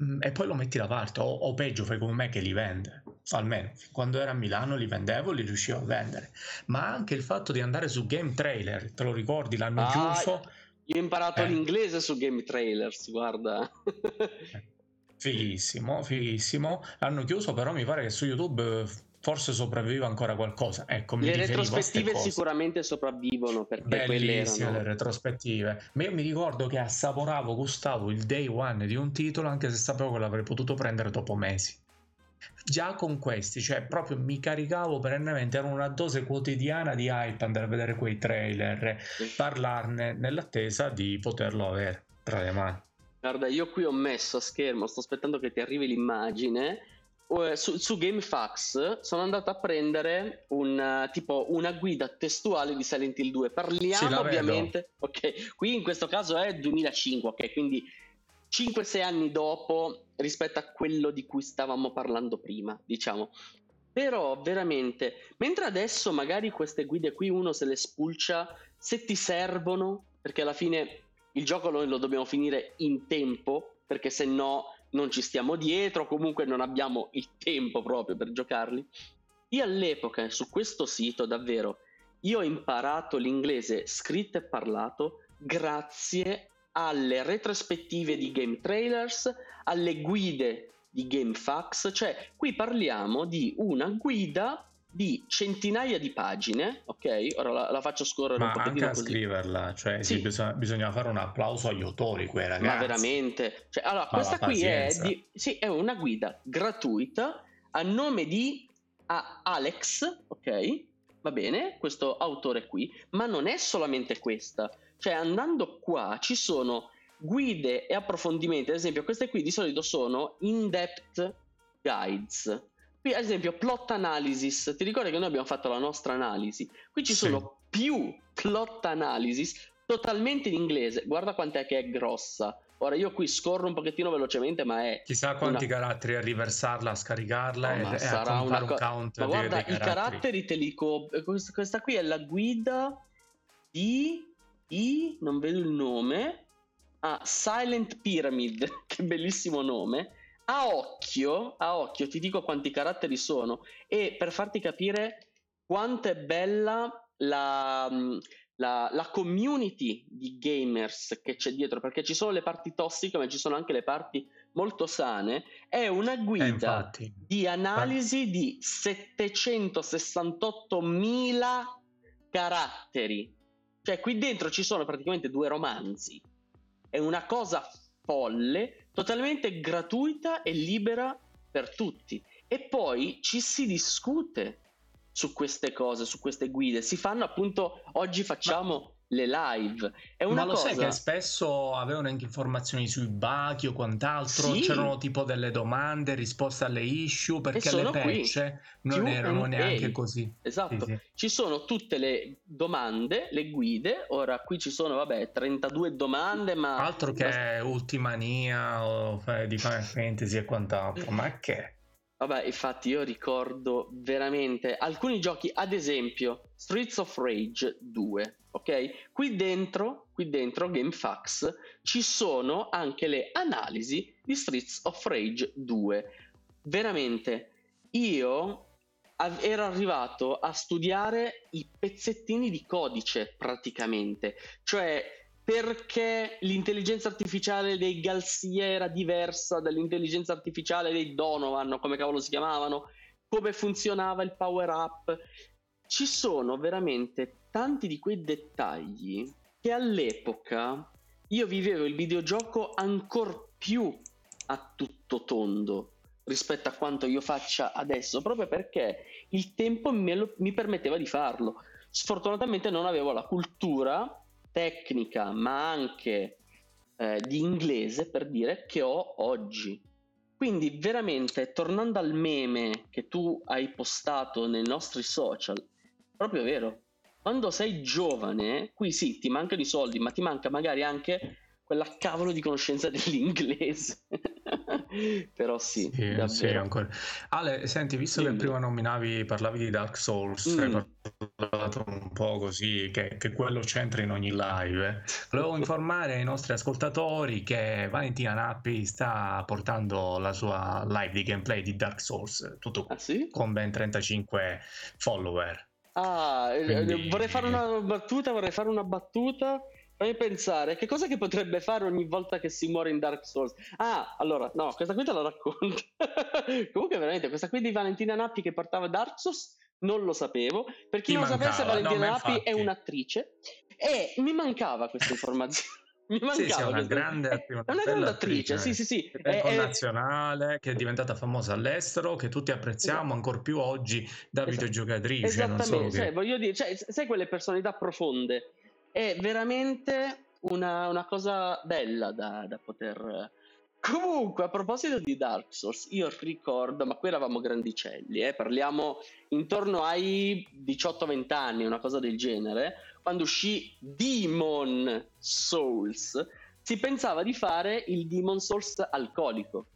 Mm, e poi lo metti da parte, o, o, peggio fai come me che li vende. Almeno quando ero a Milano li vendevo, li riuscivo a vendere. Ma anche il fatto di andare su Game Trailer, te lo ricordi, l'hanno ah, chiuso. Io ho imparato eh. l'inglese su Game Trailers, guarda. fighissimo, fighissimo. L'hanno chiuso, però mi pare che su YouTube forse sopravvive ancora qualcosa. Ecco, le retrospettive sicuramente sopravvivono perché Bellissime erano... le retrospettive. Ma io mi ricordo che assaporavo, gustavo il day one di un titolo anche se sapevo che l'avrei potuto prendere dopo mesi. Già con questi, cioè proprio mi caricavo perennemente, era una dose quotidiana di hype andare a vedere quei trailer, parlarne nell'attesa di poterlo avere. tra le mani. Guarda, io qui ho messo a schermo, sto aspettando che ti arrivi l'immagine. Eh, su, su GameFAQs sono andato a prendere un, tipo una guida testuale di Silent Hill 2. Parliamo ovviamente, ok, qui in questo caso è 2005, ok, quindi 5-6 anni dopo rispetto a quello di cui stavamo parlando prima, diciamo. Però veramente, mentre adesso magari queste guide qui uno se le spulcia se ti servono, perché alla fine il gioco noi lo dobbiamo finire in tempo, perché se no non ci stiamo dietro, comunque non abbiamo il tempo proprio per giocarli. Io all'epoca su questo sito davvero, io ho imparato l'inglese scritto e parlato grazie alle retrospettive di game trailers, alle guide di GameFAQs, cioè qui parliamo di una guida di centinaia di pagine, ok? Ora la, la faccio scorrere Ma un po' anche a così. scriverla, cioè sì. bisogna, bisogna, fare un applauso agli autori, quei ragazzi. Ma veramente? Cioè, allora, Ma questa qui è, di, sì, è, una guida gratuita a nome di a Alex, ok? Va bene, questo autore qui, ma non è solamente questa. Cioè, andando qua ci sono guide e approfondimenti, ad esempio queste qui di solito sono in-depth guides. Qui ad esempio plot analysis, ti ricordi che noi abbiamo fatto la nostra analisi? Qui ci sì. sono più plot analysis totalmente in inglese, guarda quant'è che è grossa. Ora io qui scorro un pochettino velocemente, ma è. Chissà quanti una... caratteri a riversarla, a scaricarla no, e, sarà a una co- un count. Ma guarda, i caratteri. caratteri te li co- Questa qui è la guida di. di non vedo il nome a Silent Pyramid, che bellissimo nome. A occhio, a occhio, ti dico quanti caratteri sono e per farti capire quanto è bella la, la, la, community di gamers che c'è dietro, perché ci sono le parti tossiche, ma ci sono anche le parti molto sane. È una guida eh, di analisi di 768.000 caratteri. Cioè, qui dentro ci sono praticamente due romanzi è una cosa folle, totalmente gratuita e libera per tutti. E poi ci si discute su queste cose, su queste guide. Si fanno appunto, oggi facciamo le live. È una Ma lo cosa... sai che spesso avevano anche informazioni sui bachi o quant'altro, sì. c'erano tipo delle domande, risposte alle issue, perché le patch non erano neanche così. Esatto, sì, sì. ci sono tutte le domande, le guide, ora qui ci sono, vabbè, 32 domande, ma... Altro che Ultimania o eh, di Final Fantasy e quant'altro, ma che... Vabbè, infatti io ricordo veramente alcuni giochi, ad esempio Streets of Rage 2, ok? Qui dentro, qui dentro GameFAQs ci sono anche le analisi di Streets of Rage 2. Veramente, io ero arrivato a studiare i pezzettini di codice praticamente, cioè perché l'intelligenza artificiale dei Galsia era diversa dall'intelligenza artificiale dei Donovan, come cavolo si chiamavano, come funzionava il power up. Ci sono veramente tanti di quei dettagli che all'epoca io vivevo il videogioco ancora più a tutto tondo rispetto a quanto io faccia adesso, proprio perché il tempo lo, mi permetteva di farlo. Sfortunatamente non avevo la cultura tecnica, ma anche eh, di inglese per dire che ho oggi. Quindi veramente, tornando al meme che tu hai postato nei nostri social, proprio vero. Quando sei giovane, qui sì, ti mancano i soldi, ma ti manca magari anche quella cavolo di conoscenza dell'inglese. Però sì, sì, sì ancora. Ale, senti, visto Dimmi. che prima nominavi, parlavi di Dark Souls, mm. hai parlato un po' così, che, che, quello c'entra in ogni live. Eh. Volevo informare i nostri ascoltatori che Valentina Nappi sta portando la sua live di gameplay di Dark Souls, tutto ah, sì? con ben 35 follower. Ah, eh, Quindi... vorrei fare una battuta, vorrei fare una battuta Fammi pensare, che cosa che potrebbe fare ogni volta che si muore in Dark Souls? Ah, allora, no, questa qui te la racconto. Comunque, veramente, questa qui di Valentina Nappi che portava Dark Souls, non lo sapevo. Per chi non mancava. sapesse, Valentina no, Nappi è un'attrice e mi mancava questa informazione. Mi mancava sì, sì, è una grande, è una grande attrice, sì, sì, sì. È, è nazionale, che è diventata famosa all'estero, che tutti apprezziamo esatto. ancora più oggi da esatto. videogiocatrice. Esattamente, che... cioè, voglio dire, cioè, sai quelle personalità profonde è veramente una, una cosa bella da, da poter... Comunque, a proposito di Dark Souls, io ricordo, ma qui eravamo grandicelli, eh, parliamo intorno ai 18-20 anni, una cosa del genere, quando uscì Demon Souls, si pensava di fare il Demon Souls alcolico.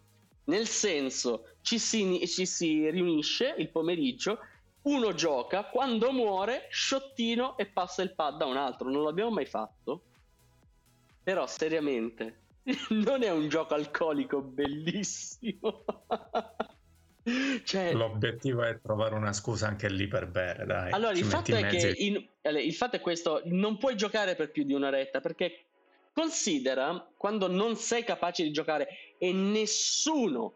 Nel senso, ci si, ci si riunisce il pomeriggio, uno gioca, quando muore, sciottino e passa il pad a un altro. Non l'abbiamo mai fatto. Però, seriamente, non è un gioco alcolico bellissimo. cioè... L'obiettivo è trovare una scusa anche lì per bere, dai. Allora, il fatto è che in... il fatto è questo: non puoi giocare per più di un'oretta perché Considera quando non sei capace di giocare e nessuno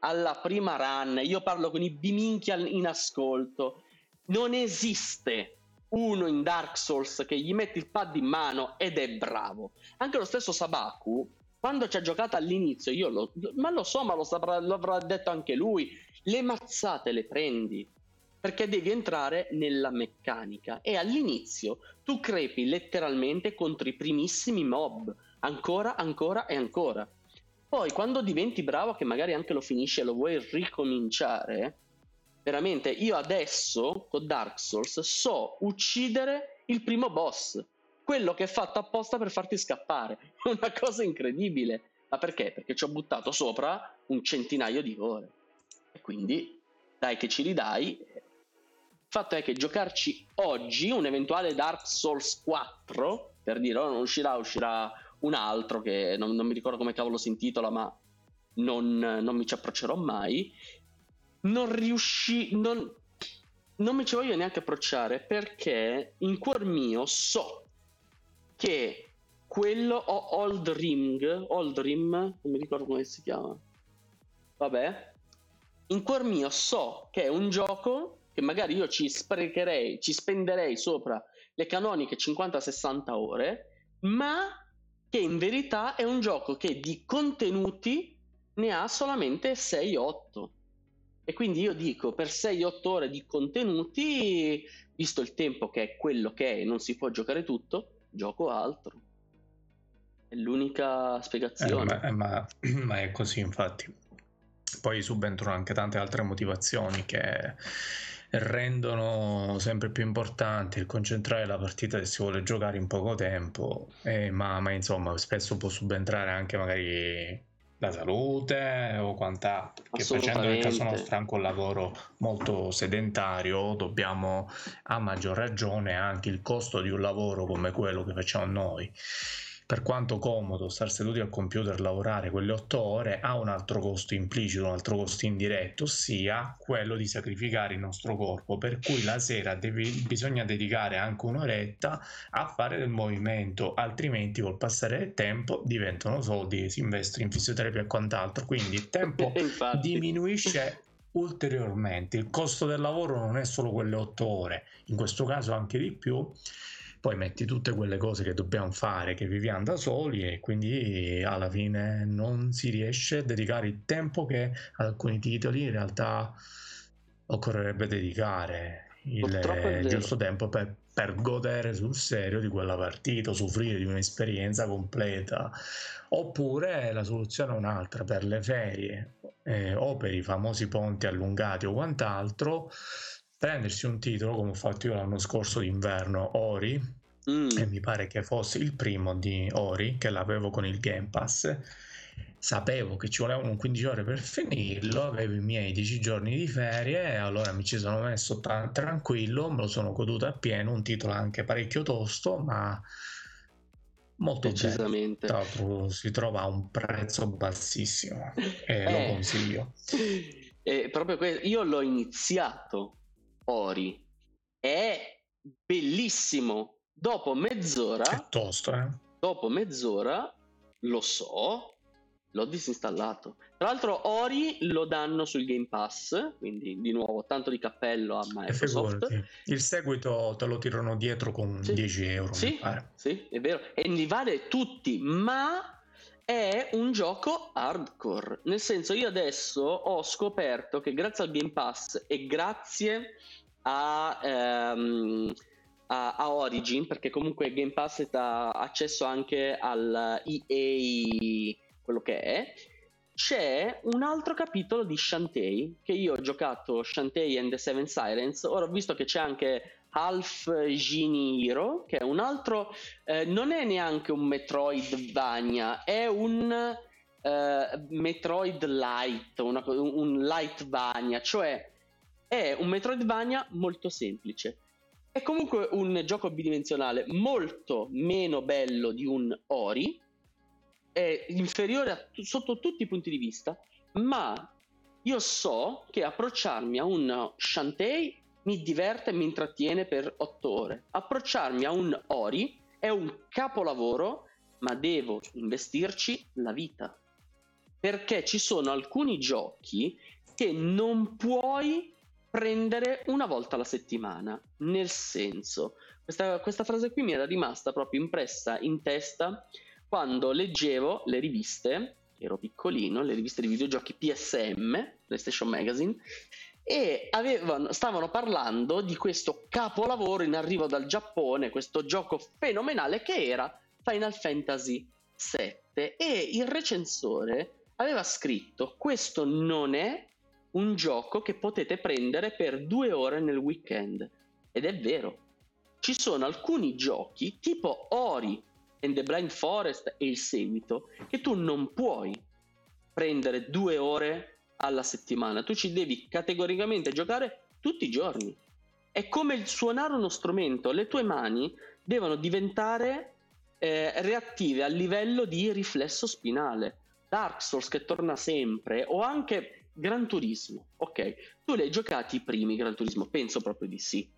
alla prima run, io parlo con i biminchi in ascolto, non esiste uno in Dark Souls che gli metti il pad in mano ed è bravo. Anche lo stesso Sabaku, quando ci ha giocato all'inizio, io lo, ma lo so, ma lo, saprà, lo avrà detto anche lui, le mazzate le prendi perché devi entrare nella meccanica e all'inizio tu crepi letteralmente contro i primissimi mob, ancora, ancora e ancora. Poi quando diventi bravo, che magari anche lo finisci e lo vuoi ricominciare, veramente io adesso con Dark Souls so uccidere il primo boss, quello che è fatto apposta per farti scappare. È una cosa incredibile. Ma perché? Perché ci ho buttato sopra un centinaio di ore. E quindi dai che ci ridai, fatto è che giocarci oggi un eventuale Dark Souls 4, per dire, oh, non uscirà, uscirà un altro che non, non mi ricordo come cavolo si intitola, ma non, non mi ci approccerò mai. Non riuscì, non, non mi ci voglio neanche approcciare perché in cuor mio so che quello o Old Ring, Old Rim, non mi ricordo come si chiama. Vabbè, in cuor mio so che è un gioco che magari io ci sprecherei, ci spenderei sopra le canoniche 50-60 ore, ma che in verità è un gioco che di contenuti ne ha solamente 6-8. E quindi io dico, per 6-8 ore di contenuti, visto il tempo che è quello che è non si può giocare tutto, gioco altro. È l'unica spiegazione. Eh, ma, ma, ma è così, infatti. Poi subentrano anche tante altre motivazioni che rendono sempre più importante il concentrare la partita se si vuole giocare in poco tempo, eh, ma, ma, insomma spesso può subentrare anche magari la salute o quant'altro, che facendo nel caso nostro anche un lavoro molto sedentario dobbiamo a maggior ragione anche il costo di un lavoro come quello che facciamo noi per quanto comodo star seduti al computer lavorare quelle otto ore ha un altro costo implicito, un altro costo indiretto, ossia quello di sacrificare il nostro corpo, per cui la sera devi, bisogna dedicare anche un'oretta a fare del movimento, altrimenti col passare del tempo diventano soldi che si investono in fisioterapia e quant'altro, quindi il tempo diminuisce ulteriormente, il costo del lavoro non è solo quelle otto ore, in questo caso anche di più poi metti tutte quelle cose che dobbiamo fare, che viviamo da soli e quindi alla fine non si riesce a dedicare il tempo che ad alcuni titoli in realtà occorrerebbe dedicare. Il giusto tempo per, per, godere sul serio di quella partita, soffrire di un'esperienza completa. Oppure la soluzione è un'altra per le ferie eh, o per i famosi ponti allungati o quant'altro. Prendersi un titolo come ho fatto io l'anno scorso d'inverno, Ori, mm. e mi pare che fosse il primo di Ori, che l'avevo con il Game Pass. Sapevo che ci volevano 15 ore per finirlo, avevo i miei 10 giorni di ferie, e allora mi ci sono messo t- tranquillo, me lo sono goduto appieno, un titolo anche parecchio tosto, ma molto decisamente bello. si trova a un prezzo bassissimo e eh. lo consiglio. E proprio que- io l'ho iniziato Ori. È bellissimo. Dopo mezz'ora... È tosto, eh? Dopo mezz'ora, lo so, l'ho disinstallato. Tra l'altro Ori lo danno sul Game Pass, quindi di nuovo tanto di cappello a Microsoft. Il seguito te lo tirano dietro con sì. 10 euro. Sì, sì, è vero. E li vale tutti, ma è un gioco hardcore. Nel senso, io adesso ho scoperto che grazie al Game Pass e grazie a, ehm, a, a, Origin, perché comunque Game Pass dà accesso anche al EA, quello che è, c'è un altro capitolo di Shantae, che io ho giocato Shantae and the Seven Sirens, ora ho visto che c'è anche Half Genie Hero, che è un altro, eh, non è neanche un Metroidvania, è un eh, Metroid Light, una, un Lightvania, cioè è un Metroidvania molto semplice. È comunque un gioco bidimensionale molto meno bello di un Ori, è inferiore a, sotto tutti i punti di vista, ma io so che approcciarmi a un Shantae mi diverte e mi intrattiene per otto ore. Approcciarmi a un Ori è un capolavoro, ma devo investirci la vita. Perché ci sono alcuni giochi che non puoi prendere una volta alla settimana. Nel senso, questa, questa frase qui mi era rimasta proprio impressa in testa quando leggevo le riviste, ero piccolino, le riviste di videogiochi PSM, PlayStation Magazine, e avevano, stavano parlando di questo capolavoro in arrivo dal Giappone, questo gioco fenomenale che era Final Fantasy VII e il recensore aveva scritto questo non è un gioco che potete prendere per due ore nel weekend ed è vero ci sono alcuni giochi tipo Ori and the Blind Forest e il seguito che tu non puoi prendere due ore alla settimana, tu ci devi categoricamente giocare tutti i giorni. È come il suonare uno strumento, le tue mani devono diventare eh, reattive a livello di riflesso spinale. Dark Souls che torna sempre, o anche Gran Turismo. Ok, tu li hai giocati i primi Gran Turismo? Penso proprio di sì.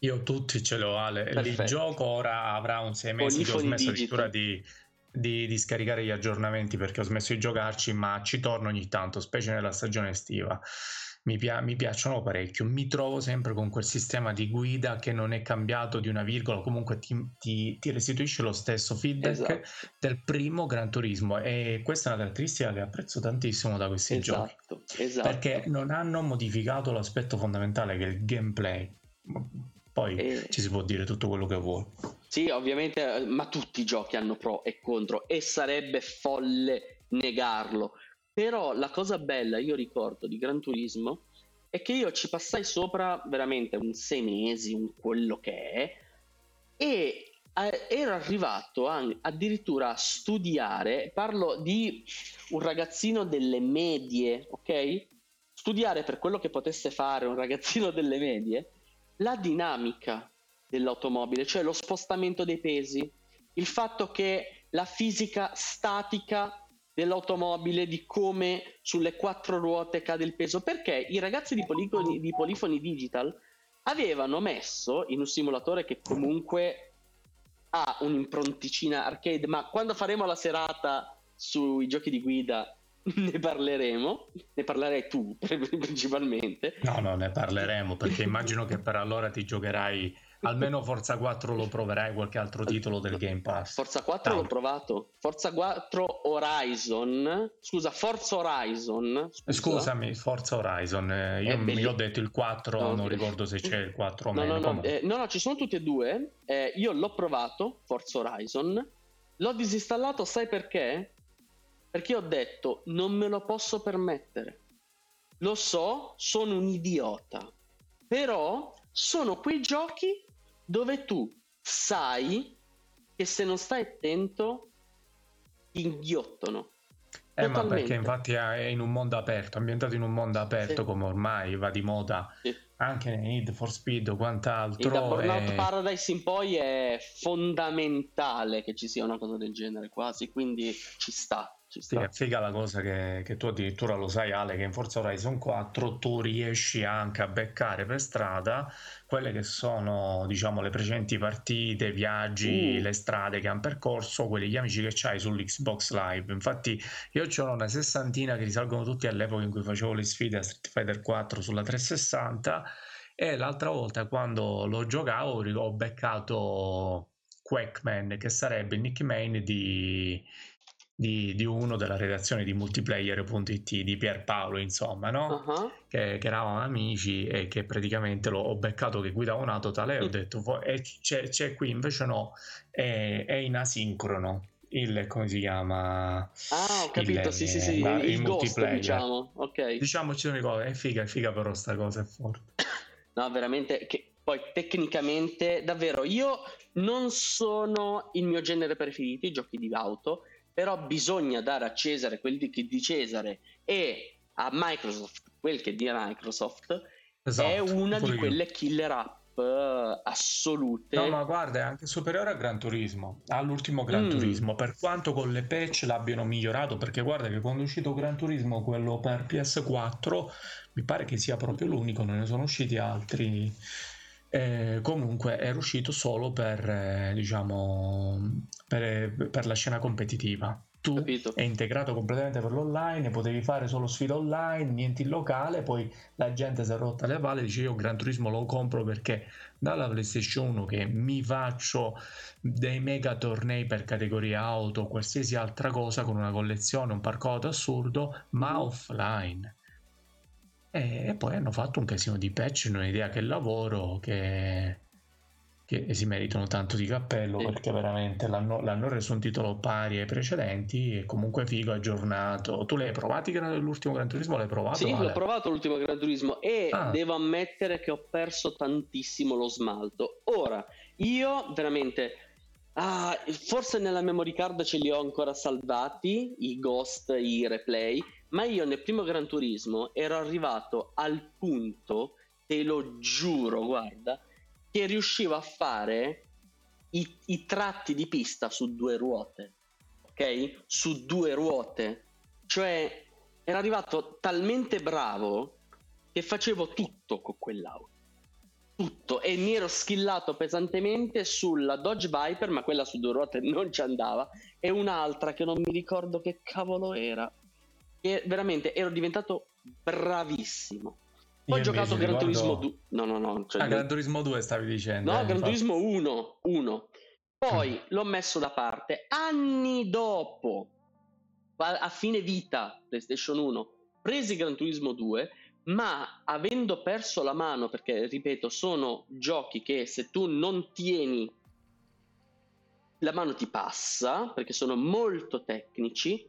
Io tutti ce l'ho Ale, il gioco ora avrà un sei mesi che ho smesso addirittura di, di, di, scaricare gli aggiornamenti perché ho smesso di giocarci, ma ci torno ogni tanto, specie nella stagione estiva. Mi, pia- mi, piacciono parecchio. Mi trovo sempre con quel sistema di guida che non è cambiato di una virgola, comunque ti, ti, ti restituisce lo stesso feedback esatto. del primo Gran Turismo. E questa è una caratteristica che apprezzo tantissimo da questi esatto, giochi. Esatto. Perché non hanno modificato l'aspetto fondamentale che è il gameplay poi e... ci si può dire tutto quello che vuole. Sì, ovviamente, eh, ma tutti i giochi hanno pro e contro e sarebbe folle negarlo. Però la cosa bella, io ricordo, di Gran Turismo è che io ci passai sopra veramente un sei mesi, un quello che è, e eh, ero arrivato a, addirittura a studiare, parlo di un ragazzino delle medie, ok? Studiare per quello che potesse fare un ragazzino delle medie, la dinamica dell'automobile, cioè lo spostamento dei pesi, il fatto che la fisica statica dell'automobile, di come sulle quattro ruote cade il peso, perché i ragazzi di, poligoni, di Polifoni Digital avevano messo in un simulatore che comunque ha un'impronticina arcade, ma quando faremo la serata sui giochi di guida ne parleremo, ne parlerai tu principalmente. No, no, ne parleremo perché immagino che per allora ti giocherai almeno Forza 4 lo proverai qualche altro titolo del Game Pass. Forza 4 no. l'ho provato. Forza 4 Horizon, scusa, Forza Horizon. Scusa. Scusami, Forza Horizon. Eh, io, mi ho detto il 4, no, non ricordo se c'è il 4 o no, meno. No no, eh, no, no, ci sono tutti e due. Eh, io l'ho provato, Forza Horizon. L'ho disinstallato, sai perché? Perché ho detto non me lo posso permettere. Lo so, sono un idiota. Però sono quei giochi dove tu sai che se non stai attento ti inghiottono. Eh, ma perché infatti è in un mondo aperto, ambientato in un mondo aperto sì. come ormai va di moda sì. anche nei Need for Speed o quant'altro. Da Burnout è... Paradise in poi è fondamentale che ci sia una cosa del genere quasi, quindi ci sta. Sì, è figa la cosa che, che, tu addirittura lo sai Ale che in Forza Horizon 4 tu riesci anche a beccare per strada quelle che sono diciamo le precedenti partite, viaggi, uh. le strade che hanno percorso, quelli gli amici che c'hai sull'Xbox Live. Infatti io ho una sessantina che risalgono tutti all'epoca in cui facevo le sfide a Street Fighter 4 sulla 360 e l'altra volta quando lo giocavo ho beccato Quackman che sarebbe il nickname di di, di, uno della redazione di multiplayer.it di Pierpaolo, insomma, no? Uh-huh. Che, che, eravamo amici e che praticamente l'ho, ho beccato che guidava un autotale e ho mm. detto c'è, c'è, qui invece no, è, è in asincrono il come si chiama ah ho capito il, sì sì sì il, il multiplayer diciamo ok diciamoci una cosa è figa è figa però sta cosa è forte no veramente che poi tecnicamente davvero io non sono il mio genere preferito i giochi di auto però bisogna dare a Cesare quel di, di Cesare e a Microsoft quel che è di Microsoft esatto, è una di quelle killer app uh, assolute. No, ma guarda, è anche superiore a Gran Turismo, all'ultimo Gran mm. Turismo, per quanto con le patch l'abbiano migliorato, perché guarda che quando è uscito Gran Turismo, quello per PS4, mi pare che sia proprio l'unico, non ne sono usciti altri. Eh, comunque era uscito solo per, eh, diciamo, per, per, la scena competitiva. Tu Capito. è integrato completamente per l'online, potevi fare solo sfida online, niente in locale, poi la gente si è rotta le palle, dice io Gran Turismo lo compro perché dalla PlayStation 1 che mi faccio dei mega tornei per categoria auto, qualsiasi altra cosa con una collezione, un parkour assurdo, ma mm. offline e, poi hanno fatto un casino di patch in un'idea che lavoro che, che si meritano tanto di cappello sì. perché veramente l'hanno, l'hanno, reso un titolo pari ai precedenti e comunque figo, aggiornato. Tu l'hai provato l'ultimo Gran Turismo? L'hai provato? Sì, vale? l'ho provato l'ultimo Gran Turismo e ah. devo ammettere che ho perso tantissimo lo smalto. Ora, io veramente... Ah, forse nella memory card ce li ho ancora salvati, i ghost, i replay, ma io nel primo Gran Turismo ero arrivato al punto, te lo giuro, guarda, che riuscivo a fare i, i tratti di pista su due ruote, ok? Su due ruote. Cioè, ero arrivato talmente bravo che facevo tutto con quell'auto. Tutto. E mi ero skillato pesantemente sulla Dodge Viper, ma quella su due ruote non ci andava, e un'altra che non mi ricordo che cavolo era e veramente ero diventato bravissimo. Poi ho giocato Gran ricordo... Turismo 2. No, no, no. Cioè... Ah, Gran Turismo 2 stavi dicendo. No, eh, Gran Turismo 1. 1. Poi mm. l'ho messo da parte anni dopo, a fine vita, PlayStation 1, presi Gran Turismo 2, ma avendo perso la mano, perché ripeto, sono giochi che se tu non tieni la mano ti passa, perché sono molto tecnici,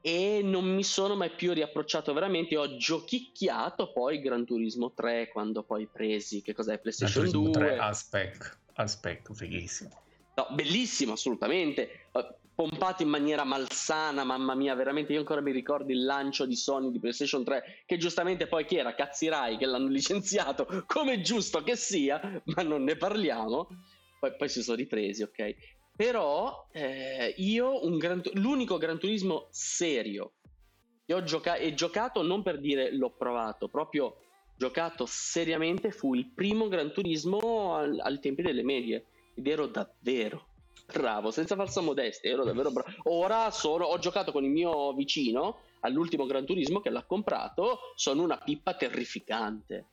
e non mi sono mai più riapprocciato veramente. Ho giochicchiato poi Gran Turismo 3 quando poi presi che cos'è PlayStation Gran 2. 3 aspetto, aspetto, fighissimo. No, bellissimo, assolutamente. Pompato in maniera malsana, mamma mia, veramente. Io ancora mi ricordo il lancio di Sony di PlayStation 3, che giustamente poi chi era? Cazzirai che l'hanno licenziato, come giusto che sia, ma non ne parliamo. Poi, poi si sono ripresi, ok? Però eh, io gran, l'unico Gran Turismo serio che ho gioca- e giocato non per dire l'ho provato, proprio giocato seriamente fu il primo Gran Turismo al, al tempi delle medie ed ero davvero bravo, senza falsa modestia, ero davvero bravo. Ora sono, ho giocato con il mio vicino all'ultimo Gran Turismo che l'ha comprato, sono una pippa terrificante.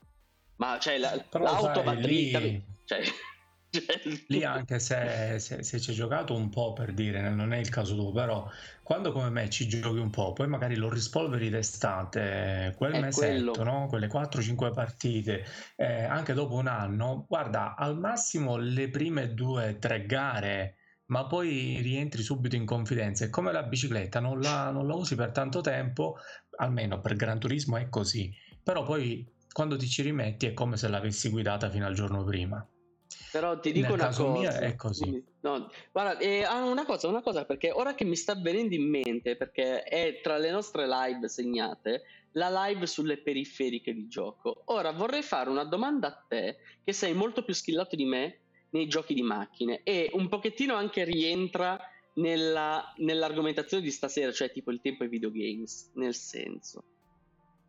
Ma cioè la, l'auto va dritta, cioè Lì anche se, se, se, ci hai giocato un po' per dire, non è il caso tuo, però quando come me ci giochi un po', poi magari lo rispolveri d'estate, quel è mesetto, no? quelle 4-5 partite, eh, anche dopo un anno, guarda, al massimo le prime 2-3 gare, ma poi rientri subito in confidenza. È come la bicicletta, non la, non la usi per tanto tempo, almeno per Gran Turismo è così, però poi quando ti ci rimetti è come se l'avessi guidata fino al giorno prima. Però ti dico Nel una cosa. è così. No, guarda, eh, una cosa, una cosa, perché ora che mi sta venendo in mente, perché è tra le nostre live segnate, la live sulle periferiche di gioco. Ora vorrei fare una domanda a te, che sei molto più skillato di me nei giochi di macchine e un pochettino anche rientra nella, nell'argomentazione di stasera, cioè tipo il tempo ai videogames, nel senso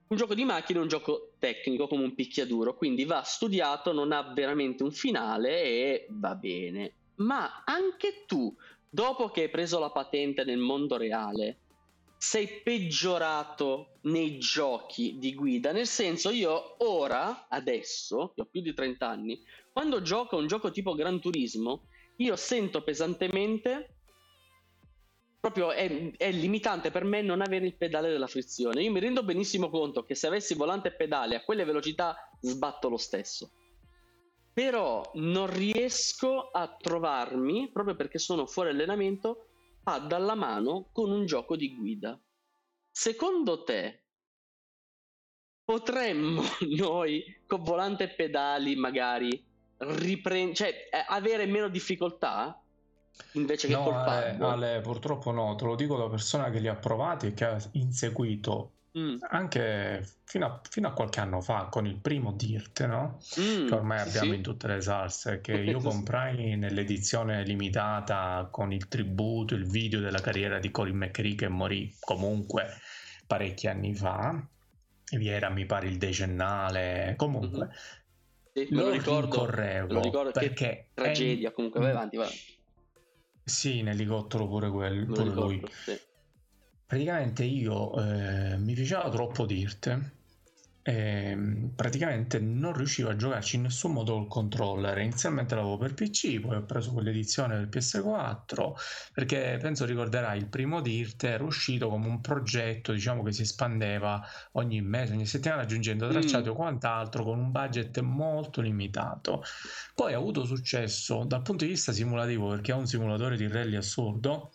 un gioco di macchina è un gioco tecnico come un picchiaduro, quindi va studiato, non ha veramente un finale e va bene. Ma anche tu, dopo che hai preso la patente nel mondo reale, sei peggiorato nei giochi di guida. Nel senso, io ora, adesso, che ho più di 30 anni, quando gioco un gioco tipo Gran Turismo, io sento pesantemente proprio è, è, limitante per me non avere il pedale della frizione. Io mi rendo benissimo conto che se avessi volante e pedale a quelle velocità sbatto lo stesso. Però non riesco a trovarmi, proprio perché sono fuori allenamento, pad alla mano con un gioco di guida. Secondo te potremmo noi con volante e pedali magari riprendere, cioè eh, avere meno difficoltà? Invece che no, col Ale, Ale, purtroppo no, te lo dico da persona che li ha provati e che ha inseguito mm. anche fino a, fino a, qualche anno fa con il primo Dirt, no? Mm, che ormai sì, abbiamo sì. in tutte le salse, che io comprai nell'edizione limitata con il tributo, il video della carriera di Colin McRae che morì comunque parecchi anni fa. Vi era, mi pare, il decennale. Comunque, mm-hmm. sì, lo, lo ricordo, lo ricordo perché tragedia. È... Comunque, vai avanti, vai. Sì, in elicottero pure quello, pure lui. Sì. Praticamente io eh, mi piaceva troppo Dirt e praticamente non riuscivo a giocarci in nessun modo col controller. Inizialmente l'avevo per PC, poi ho preso quell'edizione del PS4 perché penso ricorderai il primo Dirt era uscito come un progetto diciamo che si espandeva ogni mese, ogni settimana aggiungendo tracciati mm. o quant'altro con un budget molto limitato. Poi ha avuto successo dal punto di vista simulativo perché è un simulatore di rally assurdo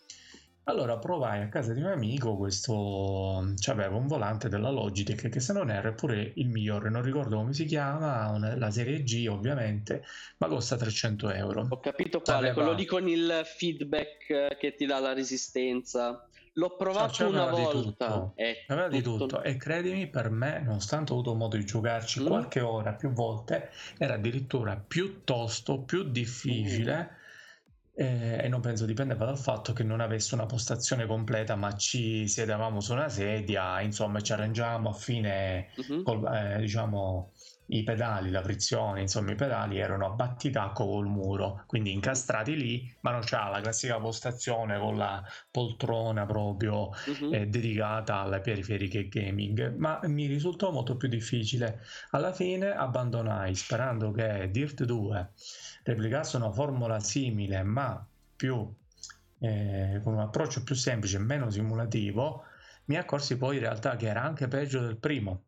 allora provai a casa di un amico questo, cioè aveva un volante della Logitech che se non erro è pure il migliore, non ricordo come si chiama, una, la serie G ovviamente, ma costa 300 euro. Ho capito quale, aveva... quello lì con il feedback che ti dà la resistenza. L'ho provato cioè, una volta. Aveva di tutto e credimi, per me, nonostante ho avuto modo di giocarci mm. qualche ora più volte, era addirittura piuttosto più difficile. Mm eh, e non penso dipendeva dal fatto che non avesse una postazione completa, ma ci sedevamo su una sedia, insomma, ci arrangiavamo a fine, uh-huh. col, eh, diciamo, i pedali, la frizione, insomma, i pedali erano a battitacco col muro, quindi incastrati lì, ma non c'era la classica postazione con la poltrona proprio uh-huh. eh, dedicata alle periferiche gaming, ma mi risultò molto più difficile. Alla fine abbandonai sperando che Dirt 2 replicasse una formula simile ma più eh, con un approccio più semplice e meno simulativo, mi accorsi poi in realtà che era anche peggio del primo.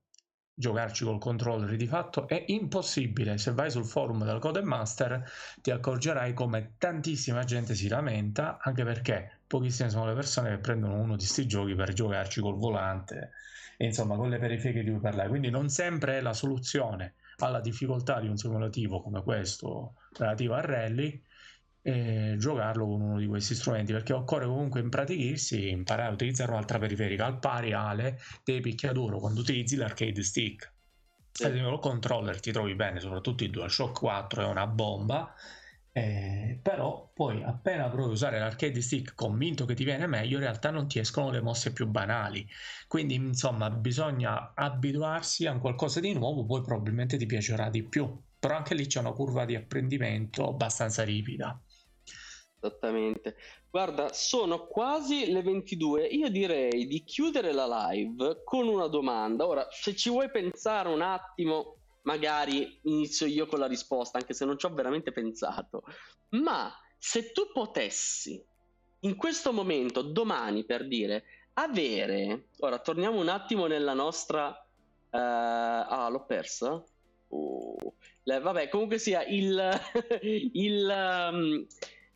Giocarci col controller di fatto è impossibile. Se vai sul forum del Codemaster ti accorgerai come tantissima gente si lamenta, anche perché pochissime sono le persone che prendono uno di questi giochi per giocarci col volante insomma con le periferiche di cui parlare. Quindi non sempre è la soluzione alla difficoltà di un simulativo come questo relativo al rally e giocarlo con uno di questi strumenti perché occorre comunque impratichirsi imparare a utilizzare un'altra periferica al pari ale dei picchiaduro. Quando utilizzi l'arcade stick sì. ad esempio il controller ti trovi bene soprattutto il DualShock 4 è una bomba eh, però poi appena provi a usare l'arcade stick convinto che ti viene meglio in realtà non ti escono le mosse più banali. Quindi insomma bisogna abituarsi a qualcosa di nuovo poi probabilmente ti piacerà di più. Però anche lì c'è una curva di apprendimento abbastanza ripida esattamente guarda sono quasi le 22 io direi di chiudere la live con una domanda ora se ci vuoi pensare un attimo magari inizio io con la risposta, anche se non ci ho veramente pensato. Ma se tu potessi in questo momento, domani per dire, avere, ora torniamo un attimo nella nostra... Uh, ah, l'ho persa? Le, vabbè, comunque sia il, il um,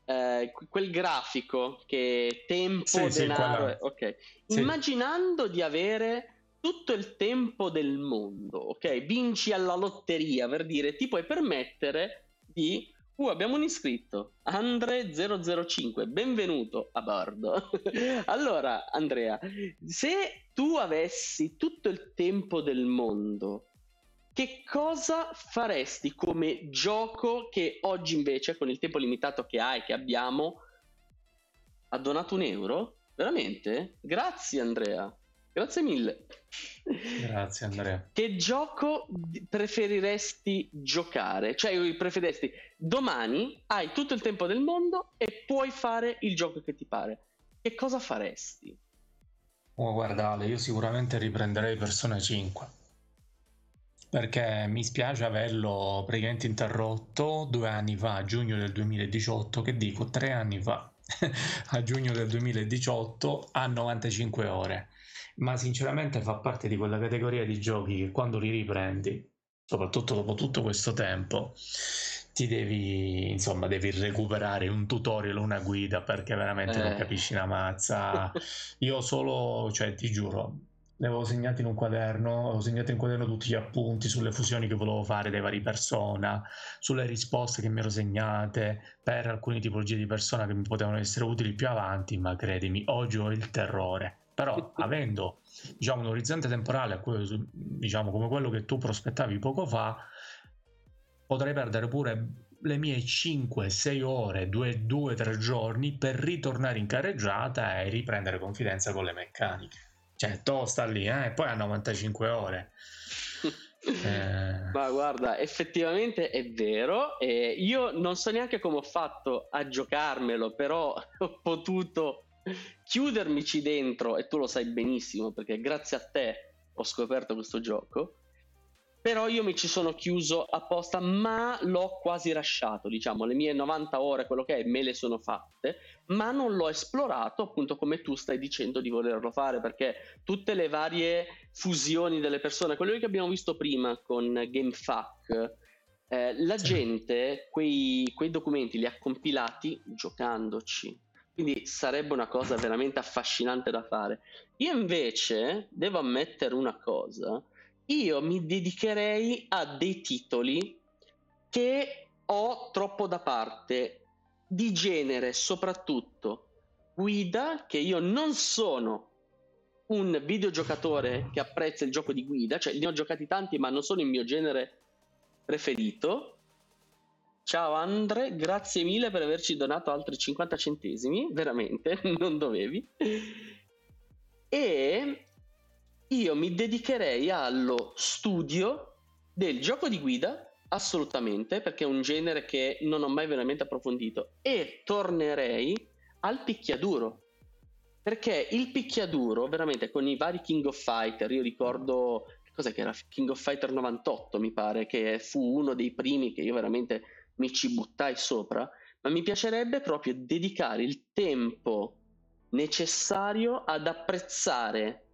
eh, quel grafico che tempo, sì, denaro, sì, ok. Sì. Immaginando di avere tutto il tempo del mondo, ok? Vinci alla lotteria per dire ti puoi permettere di Uh, abbiamo un iscritto, Andre005, benvenuto a bordo. allora, Andrea, se tu avessi tutto il tempo del mondo, che cosa faresti come gioco che oggi invece, con il tempo limitato che hai, che abbiamo, ha donato un euro? Veramente? Grazie, Andrea. Grazie mille. Grazie Andrea. Che gioco preferiresti giocare? Cioè, preferiresti domani hai tutto il tempo del mondo e puoi fare il gioco che ti pare. Che cosa faresti? Oh, guarda Ale, io sicuramente riprenderei Persona 5 perché mi spiace averlo praticamente interrotto due anni fa, giugno del 2018, che dico tre anni fa a giugno del 2018 a 95 ore, ma sinceramente fa parte di quella categoria di giochi che quando li riprendi, soprattutto dopo tutto questo tempo, ti devi, insomma, devi recuperare un tutorial, una guida perché veramente eh. non capisci una mazza. Io solo, cioè ti giuro, le avevo segnate in un quaderno, ho segnato in quaderno tutti gli appunti sulle fusioni che volevo fare dei vari persona, sulle risposte che mi ero segnate per alcune tipologie di persona che mi potevano essere utili più avanti, ma credimi, oggi ho il terrore. Però avendo diciamo, un orizzonte temporale diciamo, come quello che tu prospettavi poco fa, potrei perdere pure le mie 5-6 ore, 2-3 giorni per ritornare in carreggiata e riprendere confidenza con le meccaniche. Cioè, tosta lì, eh? E poi a 95 ore. eh... Ma guarda, effettivamente è vero. Eh, io non so neanche come ho fatto a giocarmelo, però ho potuto chiudermici dentro, e tu lo sai benissimo, perché grazie a te ho scoperto questo gioco però io mi ci sono chiuso apposta, ma l'ho quasi lasciato, diciamo, le mie 90 ore, quello che è, me le sono fatte, ma non l'ho esplorato appunto come tu stai dicendo di volerlo fare, perché tutte le varie fusioni delle persone, quello che abbiamo visto prima con GameFAQ, eh, la gente quei, quei documenti li ha compilati giocandoci. Quindi sarebbe una cosa veramente affascinante da fare. Io invece devo ammettere una cosa, io mi dedicherei a dei titoli che ho troppo da parte, di genere soprattutto guida, che io non sono un videogiocatore che apprezza il gioco di guida, cioè ne ho giocati tanti ma non sono il mio genere preferito. Ciao Andre, grazie mille per averci donato altri 50 centesimi, veramente, non dovevi. E io mi dedicherei allo studio del gioco di guida, assolutamente, perché è un genere che non ho mai veramente approfondito, e tornerei al picchiaduro. Perché il picchiaduro, veramente con i vari King of Fighter, io ricordo cos'è che era King of Fighter 98, mi pare, che fu uno dei primi che io veramente mi ci buttai sopra, ma mi piacerebbe proprio dedicare il tempo necessario ad apprezzare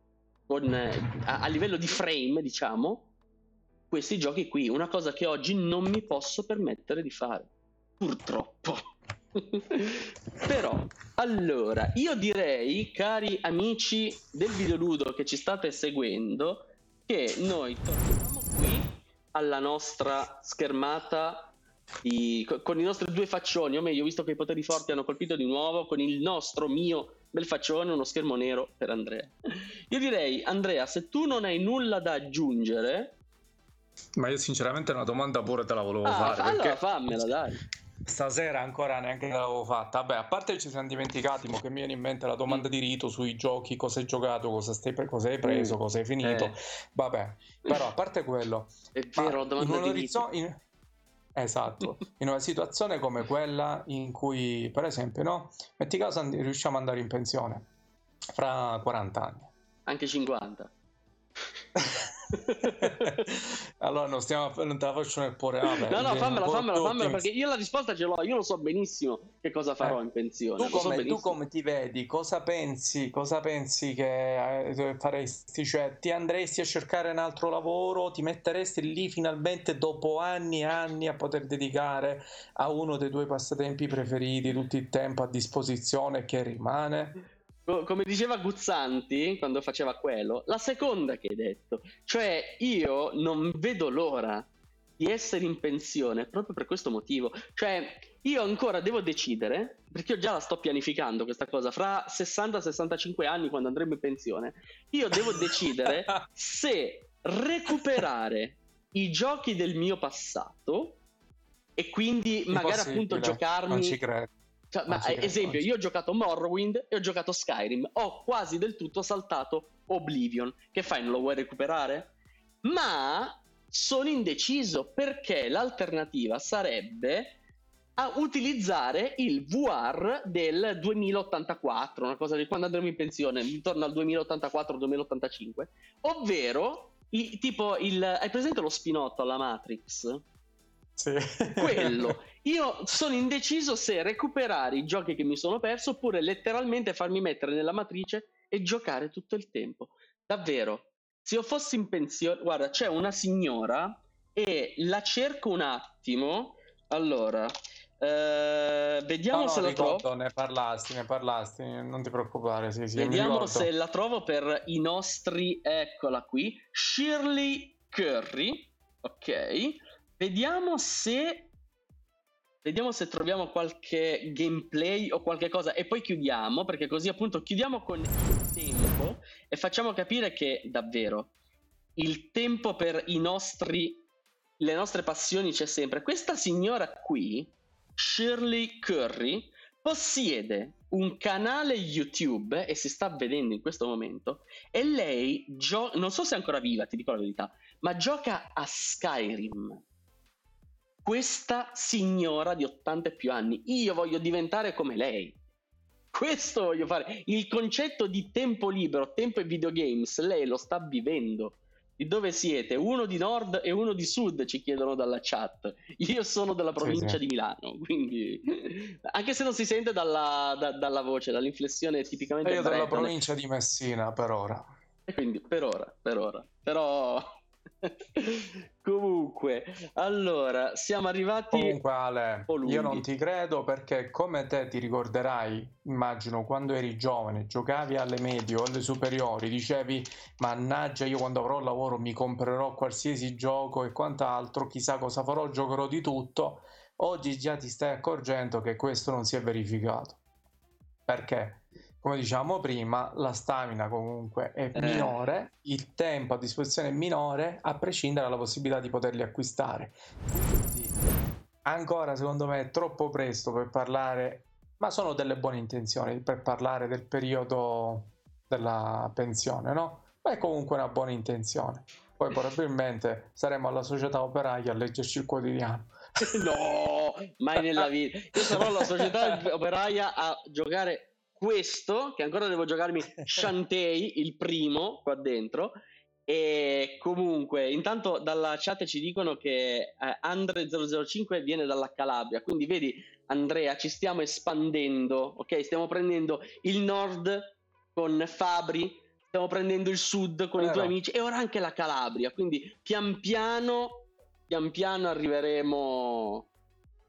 con, a, a livello di frame, diciamo, questi giochi qui, una cosa che oggi non mi posso permettere di fare, purtroppo. Però, allora, io direi, cari amici del videoludo che ci state seguendo, che noi torniamo qui alla nostra schermata di, con i nostri due faccioni, o meglio, visto che i poteri forti hanno colpito di nuovo, con il nostro mio bel faccione, uno schermo nero per Andrea. Io direi, Andrea, se tu non hai nulla da aggiungere... Ma io sinceramente una domanda pure te la volevo ah, fare. Allora perché... fammela, dai. Stasera ancora neanche l'avevo fatta. Vabbè, a parte che ci siamo dimenticati, ma che mi viene in mente la domanda di rito sui giochi, cosa hai giocato, cosa, stai pre- cosa hai preso, mm. cosa hai finito. Eh. Vabbè, però a parte quello, è vero, la domanda di rito. In Esatto, in una situazione come quella in cui, per esempio, no, metti caso riusciamo ad andare in pensione fra 40 anni. Anche 50. allora non, stiamo, non te la faccio nel cuore vabbè, no no fammela fammela fammela perché io la risposta ce l'ho io lo so benissimo che cosa farò eh, in pensione tu come, so tu come, ti vedi? Cosa pensi cosa pensi che eh, faresti? Cioè ti andresti a cercare un altro lavoro? Ti metteresti lì finalmente dopo anni e anni a poter dedicare a uno dei tuoi passatempi preferiti tutto il tempo a disposizione che rimane come diceva Guzzanti quando faceva quello, la seconda che hai detto, cioè io non vedo l'ora di essere in pensione proprio per questo motivo, cioè io ancora devo decidere, perché io già la sto pianificando questa cosa, fra 60-65 anni quando andremo in pensione, io devo decidere se recuperare i giochi del mio passato e quindi magari appunto giocarmi... Non ci credo cioè, ma, eh, esempio, io ho giocato Morrowind e ho giocato Skyrim, ho quasi del tutto saltato Oblivion. Che fai, non lo vuoi recuperare? Ma sono indeciso perché l'alternativa sarebbe a utilizzare il VR del 2084, una cosa di quando andremo in pensione, intorno al 2084-2085, ovvero i, tipo il hai presente lo spinotto alla Matrix? Sì. Quello. Io sono indeciso se recuperare i giochi che mi sono perso oppure letteralmente farmi mettere nella matrice e giocare tutto il tempo. Davvero. Se io fossi in pensione, guarda, c'è una signora e la cerco un attimo. Allora, eh, vediamo no, no, se la ricordo, trovo. Ne parlasti, ne parlasti, non ti preoccupare. Sì, sì, vediamo se la trovo per i nostri. Eccola qui, Shirley Curry. Ok, vediamo se. Vediamo se troviamo qualche gameplay o qualche cosa e poi chiudiamo perché così appunto chiudiamo con il tempo e facciamo capire che davvero il tempo per i nostri le nostre passioni c'è sempre. Questa signora qui Shirley Curry possiede un canale YouTube e si sta vedendo in questo momento e lei gio- non so se è ancora viva, ti dico la verità, ma gioca a Skyrim. Questa signora di 80 e più anni, io voglio diventare come lei. Questo voglio fare. Il concetto di tempo libero, tempo e videogames, lei lo sta vivendo di dove siete? Uno di nord e uno di sud, ci chiedono dalla chat. Io sono della provincia sì, sì. di Milano, quindi anche se non si sente dalla, da, dalla voce, dall'inflessione tipicamente... io della provincia di Messina per ora. E quindi per ora, per ora. Però Comunque, allora, siamo arrivati. Comunque, Ale, io non ti credo perché, come te ti ricorderai, immagino quando eri giovane, giocavi alle medie o alle superiori, dicevi: Mannaggia, io quando avrò lavoro mi comprerò qualsiasi gioco e quant'altro, chissà cosa farò, giocherò di tutto. Oggi già ti stai accorgendo che questo non si è verificato. Perché? Come diciamo prima, la stamina comunque è eh. minore, il tempo a disposizione è minore, a prescindere dalla possibilità di poterli acquistare. Quindi, ancora secondo me è troppo presto per parlare, ma sono delle buone intenzioni per parlare del periodo della pensione, no? Ma è comunque una buona intenzione. Poi probabilmente saremo alla società operaia a leggerci il quotidiano. no, mai nella vita. Io sarò alla società operaia a giocare questo, che ancora devo giocarmi Shantae, il primo qua dentro. E comunque, intanto dalla chat ci dicono che eh, Andre005 viene dalla Calabria, quindi vedi Andrea, ci stiamo espandendo, ok? Stiamo prendendo il nord con Fabri, stiamo prendendo il sud con eh i tuoi amici e ora anche la Calabria, quindi pian piano, pian piano arriveremo,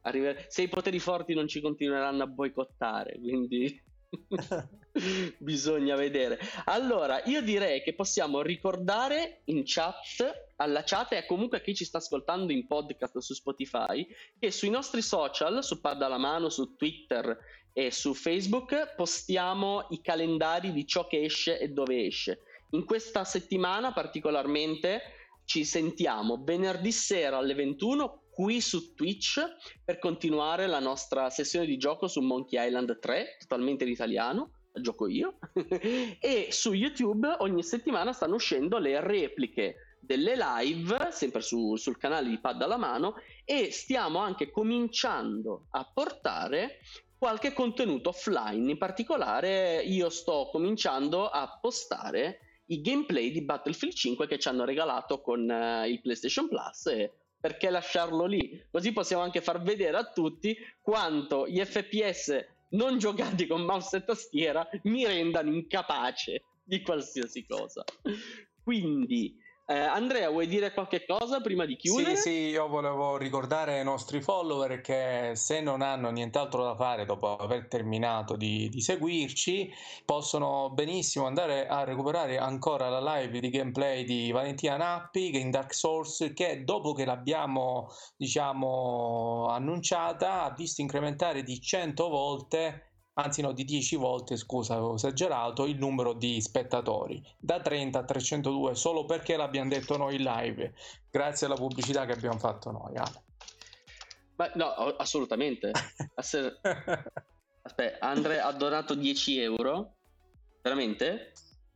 arrivere... se i poteri forti non ci continueranno a boicottare, quindi... Bisogna vedere. Allora, io direi che possiamo ricordare in chat, alla chat e comunque a chi ci sta ascoltando in podcast su Spotify, che sui nostri social, su Padda alla mano, su Twitter e su Facebook, postiamo i calendari di ciò che esce e dove esce. In questa settimana particolarmente ci sentiamo venerdì sera alle 21 qui su Twitch per continuare la nostra sessione di gioco su Monkey Island 3, totalmente in italiano, gioco io, e su YouTube ogni settimana stanno uscendo le repliche delle live, sempre su, sul canale di Pad alla mano, e stiamo anche cominciando a portare qualche contenuto offline, in particolare io sto cominciando a postare i gameplay di Battlefield 5 che ci hanno regalato con uh, il PlayStation Plus e perché lasciarlo lì? Così possiamo anche far vedere a tutti quanto gli FPS non giocati con mouse e tastiera mi rendano incapace di qualsiasi cosa. Quindi eh, Andrea, vuoi dire qualche cosa prima di chiudere? Sì, sì, io volevo ricordare ai nostri follower che se non hanno nient'altro da fare dopo aver terminato di, di seguirci, possono benissimo andare a recuperare ancora la live di gameplay di Valentina Nappi in Dark Souls che dopo che l'abbiamo, diciamo, annunciata ha visto incrementare di 100 volte anzi no di 10 volte scusa avevo esagerato il numero di spettatori. Da 30 a 302 solo perché l'abbiamo detto noi in live. Grazie alla pubblicità che abbiamo fatto noi Ale. Ma no assolutamente. Aspetta Andre ha donato 10 euro. Veramente?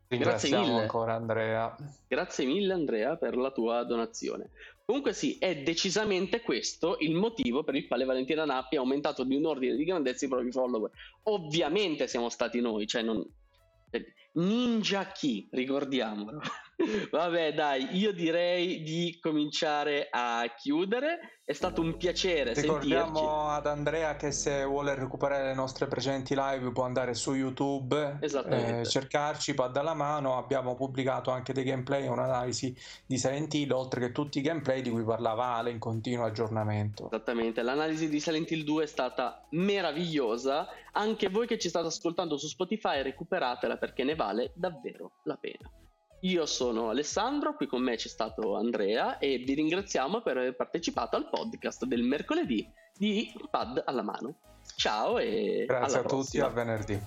Grazie mille. ancora Andrea. Grazie mille Andrea per la tua donazione Comunque sì, è decisamente questo il motivo per il quale Valentina Nappi ha aumentato di un ordine di grandezza i propri follower. Ovviamente siamo stati noi, cioè non... Ninja chi, ricordiamolo. Vabbè, dai, io direi di cominciare a chiudere. È stato un piacere Ricordiamo sentirci. ad Andrea che se vuole recuperare le nostre precedenti live può andare su YouTube, eh, cercarci, Pad alla mano. Abbiamo pubblicato anche dei gameplay e un'analisi di Silent Hill, oltre che tutti i gameplay di cui parlava Ale in continuo aggiornamento. Esattamente, l'analisi di Silent Hill 2 è stata meravigliosa. Anche voi che ci state ascoltando su Spotify, recuperatela perché ne vale davvero la pena. Io sono Alessandro, qui con me c'è stato Andrea e vi ringraziamo per aver partecipato al podcast del mercoledì di Pad alla mano. Ciao e grazie a tutti, prossima. a venerdì.